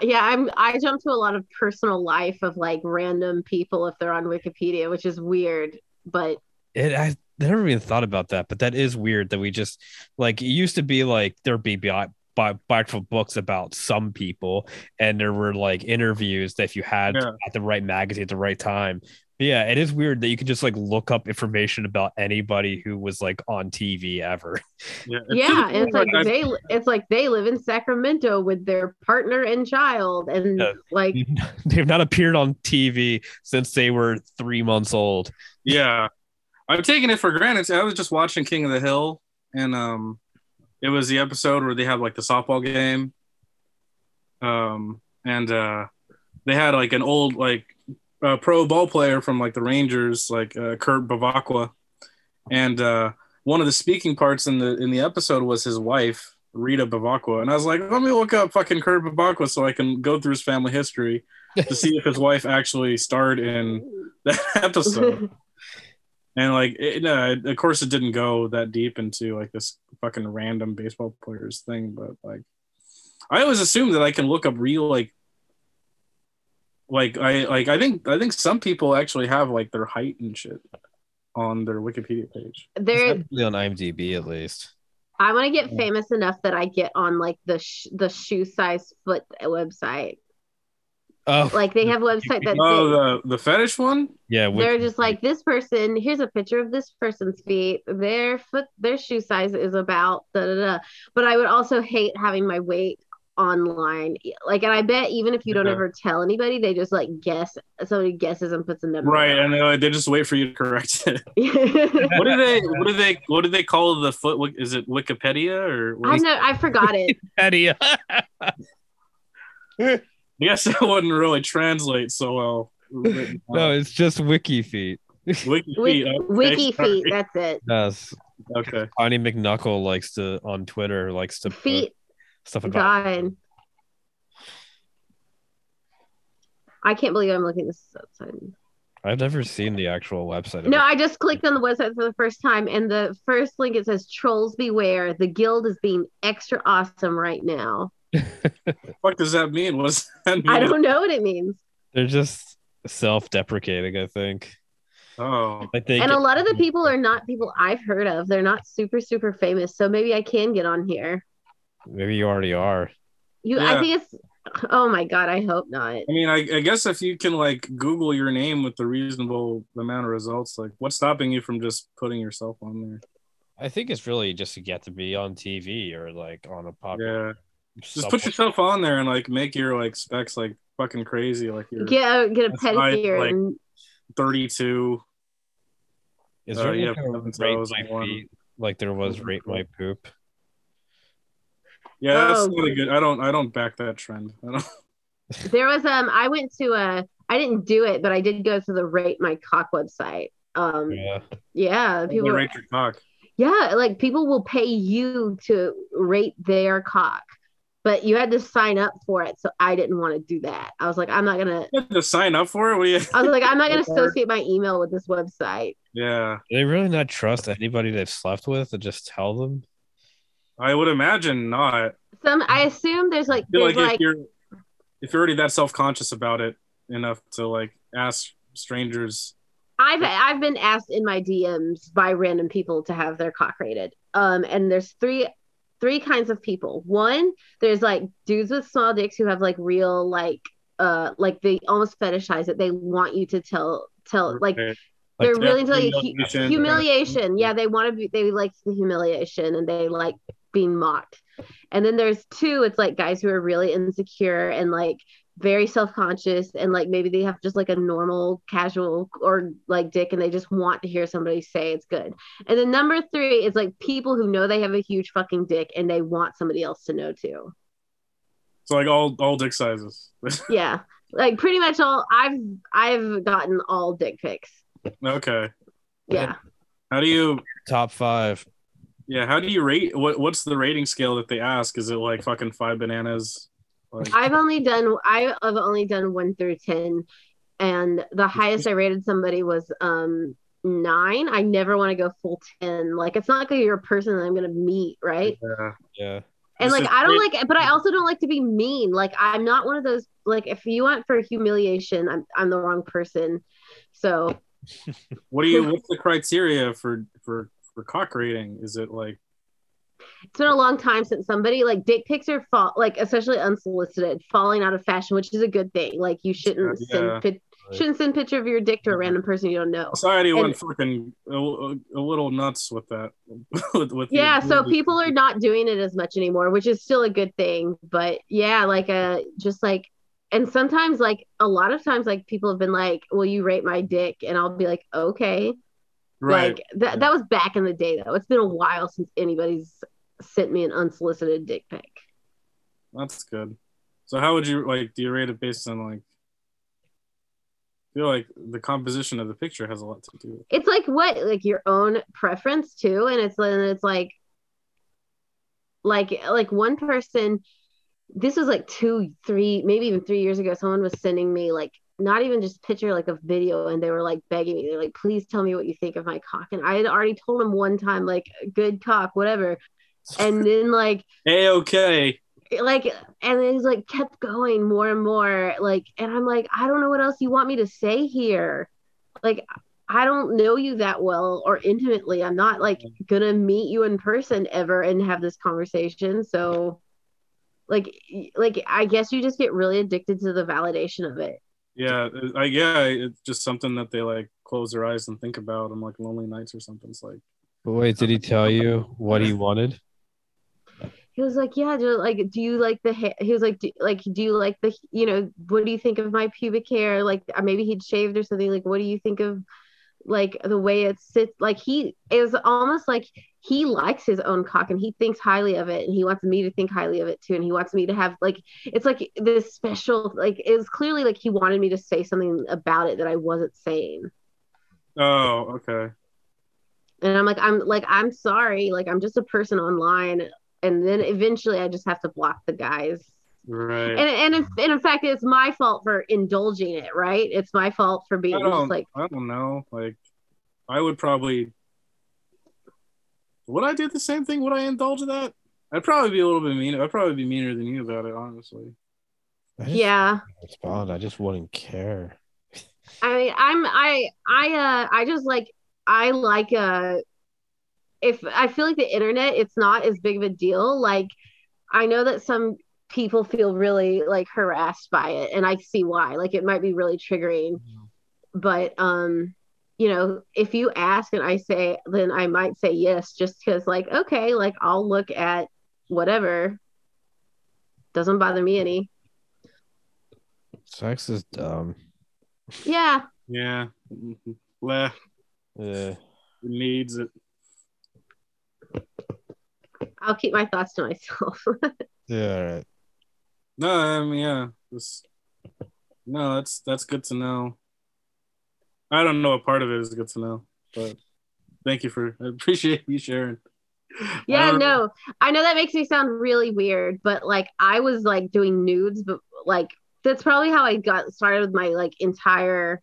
Yeah i'm i jump to a lot of personal life of like random people if they're on wikipedia which is weird but It I never even thought about that, but that is weird that we just like it used to be like there'd be bi- bi- actual books about some people, and there were like interviews that if you had Yeah. at the right magazine at the right time. But yeah, it is weird that you can just like look up information about anybody who was like on TV ever. yeah It's yeah it's like I- they it's like they live in sacramento with their partner and child and Yeah. like They've not appeared on TV since they were three months old. Yeah, I'm taking it for granted. I was just watching King of the Hill, and um, it was the episode where they have like the softball game, um, and uh, they had like an old like uh, pro ball player from like the Rangers, like uh, Kurt Bavakwa, and uh, one of the speaking parts in the in the episode was his wife Rita Bavakwa, and I was like, let me look up fucking Kurt Bavakwa so I can go through his family history to see if his wife actually starred in that episode and like it, uh, of course it didn't go that deep into like this fucking random baseball players thing but like i always assume that i can look up real like like i like i think i think some people actually have like their height and shit on their wikipedia page there Probably on IMDb at least. I want to get famous enough that I get on like the sh- the shoe size foot website. Oh, Like they have a website that Oh, the the fetish one. yeah. they're just like this person. Here's a picture of this person's feet. Their foot, their shoe size is about da da da. But I would also hate having my weight online. Like, and I bet even if you don't Yeah. ever tell anybody, they just like guess. Somebody guesses and puts a number. Right, down. and uh, they just wait for you to correct it. what do they? What do they? What do they call the foot? Is it Wikipedia or? I is, know. I forgot it. Eddie. I guess that wouldn't really translate so well. no, it's just wiki feet. Wiki Wiki, feet. okay, Wiki sorry. feet. That's it. Yes. Okay. Connie McNuckle likes to on Twitter likes to put Feet. stuff about God. I can't believe I'm looking this outside. I've never seen the actual website. No. I just clicked on the website for the first time, and the first link it says "Trolls beware." The guild is being extra awesome right now. What does that mean? What does that mean? I don't know what it means, They're just self-deprecating, I think. Oh, I think. and a lot of the people are not people I've heard of. They're not super super famous, so maybe I can get on here. maybe you already are. You, Yeah. I think it's. Oh my god, I hope not. I mean, I, I guess if you can like Google your name with a reasonable amount of results, like what's stopping you from just putting yourself on there? I think it's really just to get to be on TV or like on a popular. Yeah, just put yourself on there and like make your like specs like fucking crazy, like you're Get a, get a That's why, pedicure like, and 32. Is Uh, there yeah, like rate my feet, like there was rate my poop? Yeah, that's Oh. not a good. I don't I don't back that trend. I don't. there was um. I went to a. I didn't do it, but I did go to the Rate My Cock website. Um. Yeah. Yeah, People people. rate your cock. Yeah, like people will pay you to rate their cock, but you had to sign up for it. So I didn't want to do that. I was like, I'm not gonna. You have to sign up for it. What you? I was like, I'm not gonna associate my email with this website. Yeah, Do they really not trust anybody they've slept with and just tell them? I would imagine not. Some, I assume there's like, I feel there's like, like, if you're if you're already that self conscious about it enough to like ask strangers. I've I've been asked in my DMs by random people to have their cock rated. Um, and there's three three kinds of people. One, there's like dudes with small dicks who have like real like uh like they almost fetishize it. They want you to tell tell like Okay. they're Like, really into like humiliation. humiliation. Yeah, they want to be. They like the humiliation and they like being mocked. And then there's two. It's like guys who are really insecure and like very self conscious and like maybe they have just like a normal casual or like dick and they just want to hear somebody say it's good. And then number three is like people who know they have a huge fucking dick and they want somebody else to know too. So like all all dick sizes. Yeah, like pretty much all. I've I've gotten all dick pics. okay. Yeah. How do you? Top five. Yeah. How do you rate? What What's the rating scale that they ask? Is it like fucking five bananas? Like, I've only done I've only done one through ten, and the highest I rated somebody was um nine. I never want to go full ten. Like it's not like you're a person that I'm gonna meet, right? yeah. Yeah. And This like I don't great. like, but I also don't like to be mean. Like I'm not one of those. Like if you want for humiliation, I'm I'm the wrong person. So What do you? What's the criteria for for for cock rating? Is it like? It's been a long time since somebody like dick pics are fall like especially unsolicited falling out of fashion, which is a good thing. Like you shouldn't Yeah. send pit, shouldn't send picture of your dick to a mm-hmm. random person you don't know. Society And- went fucking a, a, little nuts with that. with, with yeah so people are not doing it as much anymore which is still a good thing but yeah like a just like and sometimes like a lot of times like people have been like will you rate my dick and i'll be like okay right. like that, that was back in the day though it's been a while since anybody's sent me an unsolicited dick pic That's good. So how would you like? Do you rate it based on like? I feel like the composition of the picture has a lot to do. with it. it's like what like your own preference too and it's and it's like like like one person this was like two three maybe even three years ago someone was sending me like not even just picture like a video and they were like begging me. They're like please tell me what you think of my cock. And i had already told them one time like good cock whatever. And then like Hey, okay. like and he's like kept going more and more like and i'm like i don't know what else you want me to say here. Like i don't know you that well or intimately. I'm not like gonna meet you in person ever and have this conversation. So like like I guess you just get really addicted to the validation of it. Yeah, it- I yeah, it's just something that they like close their eyes and think about on like lonely nights or something. It's like But wait, did he tell you what he wanted? He was like, "Yeah, do, like, do you like the hair?" He was like, do, "Like, do you like the, you know, what do you think of my pubic hair? Like, uh, maybe he'd shaved or something. Like, what do you think of, like, the way it sits? Like, he it was almost like he likes his own cock and he thinks highly of it, and he wants me to think highly of it too, and he wants me to have like, it's like this special, like, it was clearly like he wanted me to say something about it that I wasn't saying, oh okay. and I'm like, I'm like, I'm sorry, like, I'm just a person online, and then eventually I just have to block the guys. Right. and and in, and in fact it's my fault for indulging it right it's my fault for being like I don't know. Like, I would probably. Would I do the same thing? Would I indulge in that? I'd probably be a little bit meaner. I'd probably be meaner than you about it, honestly. I just yeah respond. I just wouldn't care. i mean i'm i i uh i just like i like uh if i feel like the internet it's not as big of a deal like i know that some people feel really like harassed by it and i see why like it might be really triggering but um you know if you ask and i say then i might say yes just because like okay like i'll look at whatever doesn't bother me any Sex is dumb. yeah Yeah. Mm-hmm. Leh, Yeah. it needs it. i'll keep my thoughts to myself Yeah. All right. No, I mean, yeah. This, no, that's that's good to know. I don't know what part of it is good to know, but thank you for. I appreciate you sharing. yeah I don't- no i know that makes me sound really weird but like i was like doing nudes but like that's probably how i got started with my like entire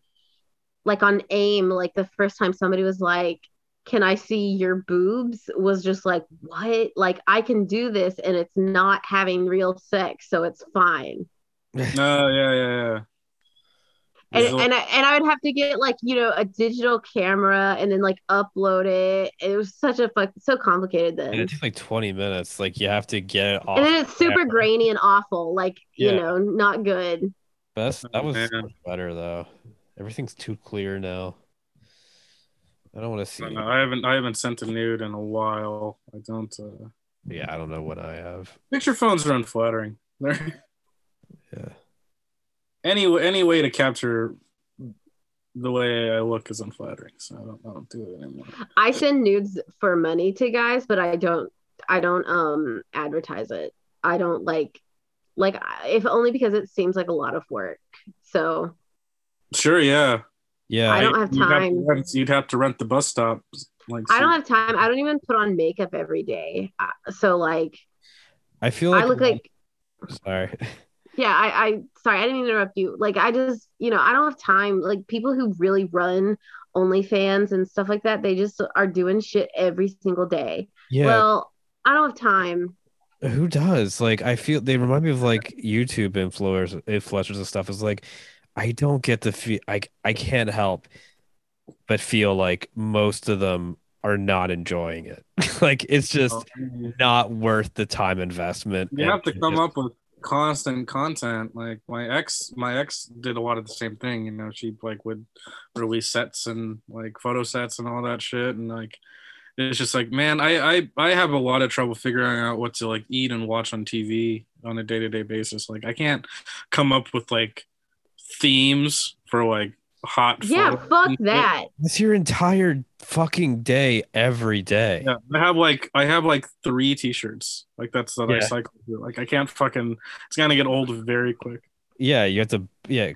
like on aim like the first time somebody was like can i see your boobs was just like what like i can do this and it's not having real sex so it's fine No, oh, yeah, yeah, yeah. And Yeah. and I, and I would have to get like you know a digital camera and then like upload it. It was such a fuck so complicated then. And it takes like 20 minutes. Like you have to get it off. and then it's super camera. grainy and awful like you know not good That's, that was so better though. Everything's too clear now. I don't want to see. I, don't. I haven't I haven't sent a nude in a while. I don't. Uh... Yeah, I don't know what I have. Picture phones are unflattering. They're Yeah. Any any way to capture the way I look is unflattering. So I don't I don't do it anymore. i send nudes for money to guys but i don't i don't um advertise it i don't like like if only because it seems like a lot of work so Sure, yeah. Yeah. I don't have You'd time. to rent, you'd have to rent the bus stop. Like i don't have time i don't even put on makeup every day Uh, so like I feel like i look like sorry. yeah I, I sorry i didn't interrupt you like i just you know i don't have time like people who really run onlyfans and stuff like that they just are doing shit every single day Yeah. well i don't have time Who does? Like, I feel they remind me of like YouTube influencers, influencers and stuff. Is like, I don't get the feel. I I can't help but feel like most of them are not enjoying it. like, it's just oh, not worth the time investment. You have to come just- up with constant content. Like my ex, my ex did a lot of the same thing. You know, she like would release sets and like photo sets and all that shit. And like, it's just like, man, I I I have a lot of trouble figuring out what to like eat and watch on TV on a day to day basis. Like, I can't come up with like themes for like hot. yeah fuck that It's your entire fucking day every day. Yeah, I have like I have like three t-shirts. Like that's that I cycle through. Like I can't fucking. It's gonna get old very quick. yeah you have to yeah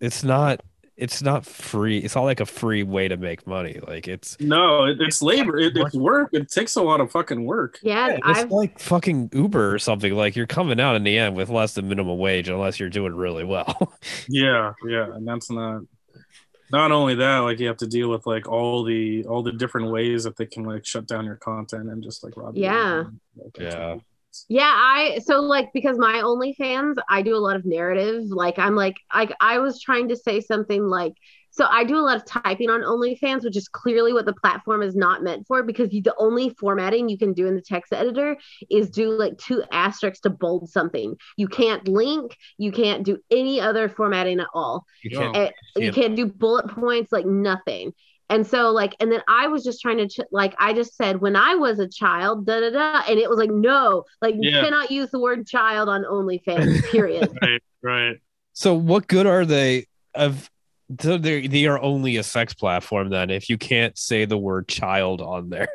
it's not it's not free it's not like a free way to make money like it's No, it, it's labor. It, it's work. It takes a lot of fucking work. yeah it's i've like fucking uber or something like you're coming out in the end with less than minimum wage unless you're doing really well Yeah, yeah, and that's not. Not only that, like you have to deal with like all the all the different ways that they can like shut down your content and just like rob you. Yeah. Like, Yeah. Yeah, I so like because my OnlyFans, I do a lot of narrative. Like I'm like like I was trying to say something like So I do a lot of typing on OnlyFans, which is clearly what the platform is not meant for because you, the only formatting you can do in the text editor is do like two asterisks to bold something. You can't link, you can't do any other formatting at all. You can't, eh, And you can't do bullet points, like nothing. And so, like, and then I was just trying to, ch- like, I just said when I was a child, da da da, and it was like, no, like, you cannot use the word child on OnlyFans, period. Right, right. So what good are they of so they they are only a sex platform then if you can't say the word child on there.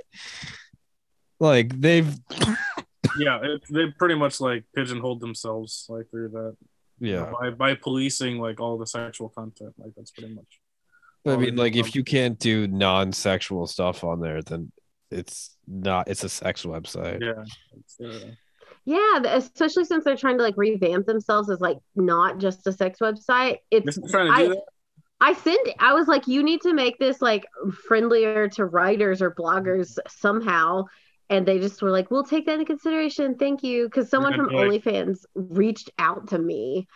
Like they've Yeah, it, they pretty much like pigeonholed themselves like through that yeah. by by policing like all the sexual content. Like that's pretty much. I mean like if you can't do non-sexual stuff on there then it's not it's a sex website. Yeah. It's, uh, yeah, especially since they're trying to like revamp themselves as like not just a sex website. It's they're trying to do I, that. I sent I was like, you need to make this like friendlier to writers or bloggers somehow. And they just were like, we'll take that into consideration. Thank you. Because someone from be like- OnlyFans reached out to me.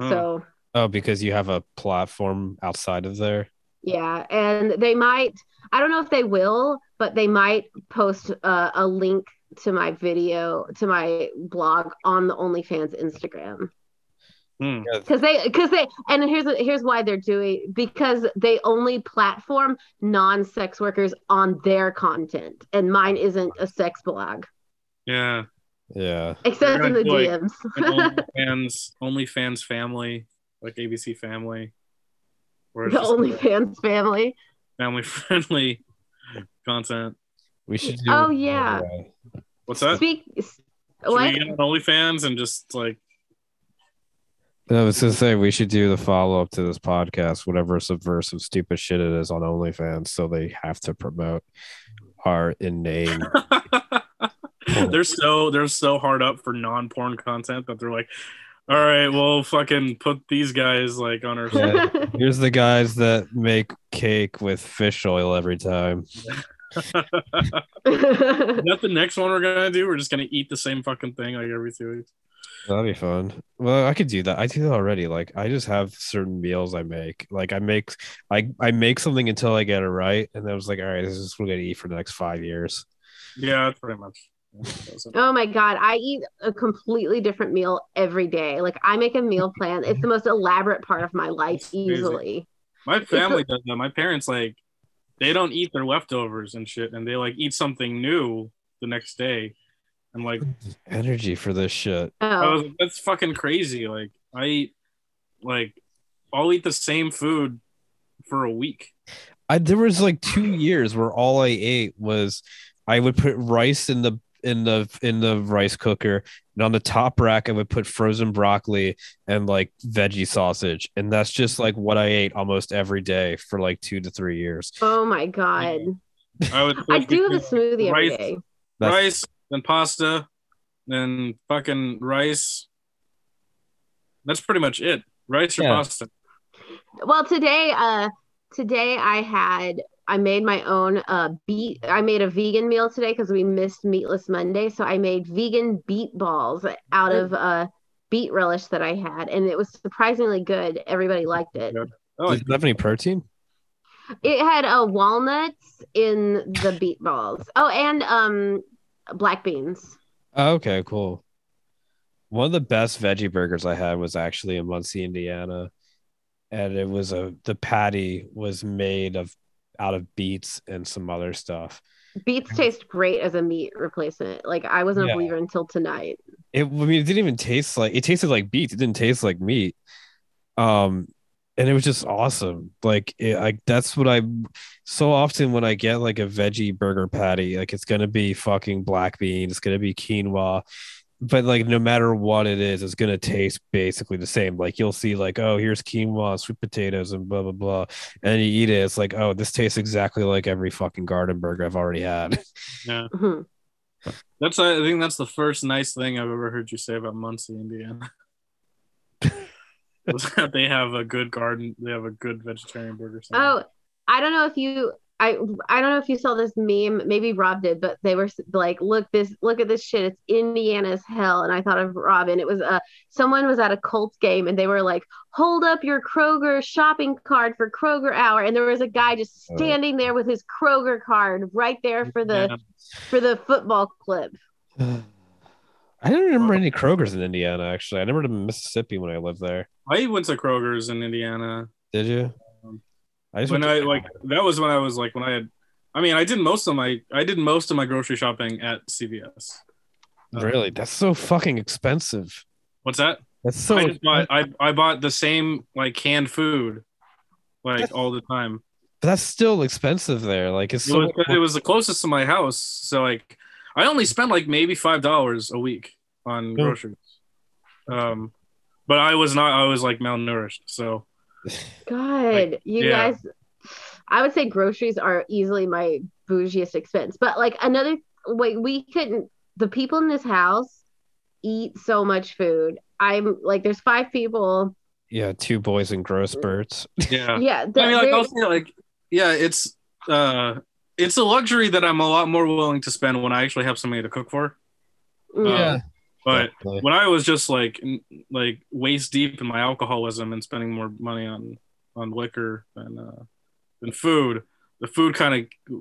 Huh. So Oh, because you have a platform outside of there. yeah. And they might, I don't know if they will, but they might post uh, a link to my video, to my blog on the OnlyFans Instagram. Hmm. because they because they and here's here's why they're doing because they only platform non-sex workers on their content and mine isn't a sex blog Yeah. Yeah. except in the gonna do, DMs An OnlyFans, OnlyFans family, like ABC Family, where the just like OnlyFans family family friendly content. We should do Oh, yeah. What's that? speak Should what we get on OnlyFans and just like I was gonna say we should do the follow up to this podcast, whatever subversive stupid shit it is on OnlyFans, so they have to promote our inane. they're so they're so hard up for non porn content that they're like, all right, we'll fucking put these guys like on our Yeah. Here's the guys that make cake with fish oil every time. Is that the next one we're gonna do? We're just gonna eat the same fucking thing like every two weeks. That'd be fun. Well, I could do that. I do that already. Like I just have certain meals I make. Like I make I I make something until I get it right. And then I was like, all right, this is what we're gonna eat for the next five years. Yeah, that's pretty much. yeah, that's it. oh my god i eat a completely different meal every day like i make a meal plan it's the most elaborate part of my life easily My family does that. My parents like they don't eat their leftovers and shit, and they like eat something new the next day. And like Energy for this shit. Oh. I oh was that's fucking crazy. Like I eat like I'll eat the same food for a week. I there was like two years where all I ate was I would put rice in the in the in the rice cooker and on the top rack I would put frozen broccoli and like veggie sausage and that's just like what I ate almost every day for like two to three years. oh my god I would i do have a smoothie every Rice. day That's- rice, then pasta, then fucking rice. That's pretty much it. Rice or Yeah. pasta. Well, today, uh, today I had I made my own uh beet. I made a vegan meal today because we missed Meatless Monday, so I made vegan beet balls out of uh beet relish that I had, and it was surprisingly good. Everybody liked it. Oh, Does it have any protein? It had uh walnuts in the beet balls. Oh, and um black beans. Oh, okay, cool. One of the best veggie burgers I had was actually in Muncie, Indiana. And it was a the patty was made of out of beets and some other stuff. Beets taste great as a meat replacement. Like I wasn't Yeah. a believer until tonight. It I mean it didn't even taste like it tasted like beets. It didn't taste like meat. Um and it was just awesome. Like it, like that's what I so often when I get like a veggie burger patty, like it's gonna be fucking black beans, it's gonna be quinoa, but like no matter what it is, it's gonna taste basically the same. Like you'll see like oh here's quinoa, sweet potatoes, and blah blah blah, and you eat it, it's like oh this tastes exactly like every fucking garden burger I've already had. yeah. Mhm. That's I think that's the first nice thing I've ever heard you say about Muncie, Indiana. Was that they have a good garden, they have a good vegetarian burger. scene. Oh, I don't know if you I I don't know if you saw this meme, maybe Rob did, but they were like, "Look this, look at this shit. It's Indiana's hell." And I thought of Robin. It was uh someone was at a Colts game and they were like, "Hold up your Kroger shopping card for Kroger hour," and there was a guy just Oh. standing there with his Kroger card right there for the Yeah. for the football clip. I don't remember any Kroger's in Indiana. Actually, I never to Mississippi when I lived there. I went to Kroger's in Indiana. Did you? I just when I like that was when I was like when I had I mean I did most of my I did most of my grocery shopping at CVS. Uh, really. That's so fucking expensive. What's that? That's so. I just bought I, I bought the same like canned food like That's- all the time. But that's still expensive there. Like it's It was, it was the closest to my house, so like I only spent like maybe five dollars a week on Yeah. groceries. Um, but I was not. I was like malnourished, so God, you yeah. guys, I would say groceries are easily my bougiest expense. But like another, wait, we couldn't, the people in this house eat so much food. I'm like, there's five people. yeah, two boys and gross birds. yeah. Yeah. I mean, like they're- I'll say, like yeah, it's uh, it's a luxury that I'm a lot more willing to spend when I actually have somebody to cook for. mm, Um, but Definitely. when I was just like like waist deep in my alcoholism and spending more money on on liquor than uh, than food, the food kind of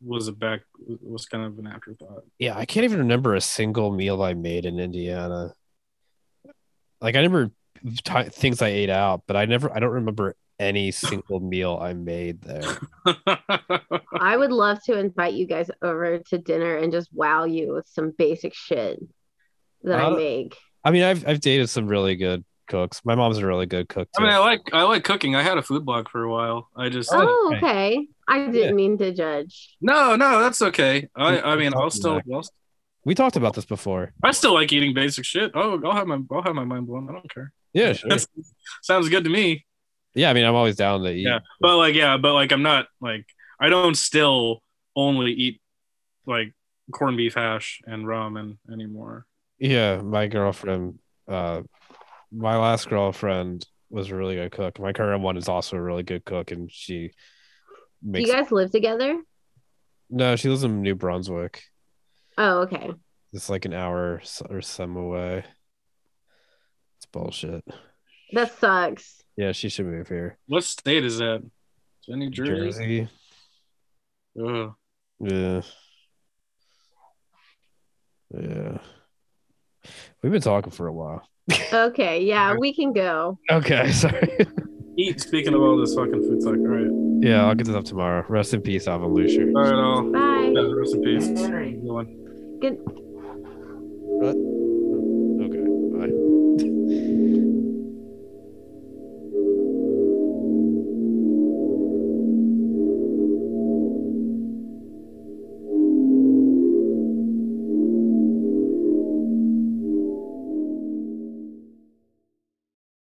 was a back was kind of an afterthought. Yeah, I can't even remember a single meal I made in Indiana. Like I remember ti things I ate out, but I never. I don't remember any single meal I made there. I would love to invite you guys over to dinner and just wow you with some basic shit that I make. I mean, I've I've dated some really good cooks. My mom's a really good cook I mean, I like I like cooking. I had a food blog for a while. I just oh, oh, okay. okay. I didn't Yeah. mean to judge. no, no, that's okay. I I mean, I'll still I'll, we talked about this before. I still like eating basic shit. Oh, I'll have my I'll have my mind blown. I don't care. Yeah, sure. Sounds good to me. Yeah, I mean, I'm always down to eat. Yeah, but like yeah, but like I'm not like I don't still only eat like corned beef hash and ramen anymore. Yeah, my girlfriend, uh, my last girlfriend was a really good cook. My current one is also a really good cook, and she Do you guys live together? no, she lives in New Brunswick. Oh, okay. It's like an hour or some away. It's bullshit. That sucks. Yeah, she should move here. What state is that? Is that New Jersey? Jersey. Ugh. Yeah. Yeah. We've been talking for a while. Okay, yeah, we can go. Okay, sorry. Eat. Speaking of all this fucking food talk, all right, yeah, I'll get this up tomorrow. Rest in peace, Alvin Lucier. all right, I'll Bye. yeah, rest in peace. Good one. Good. What?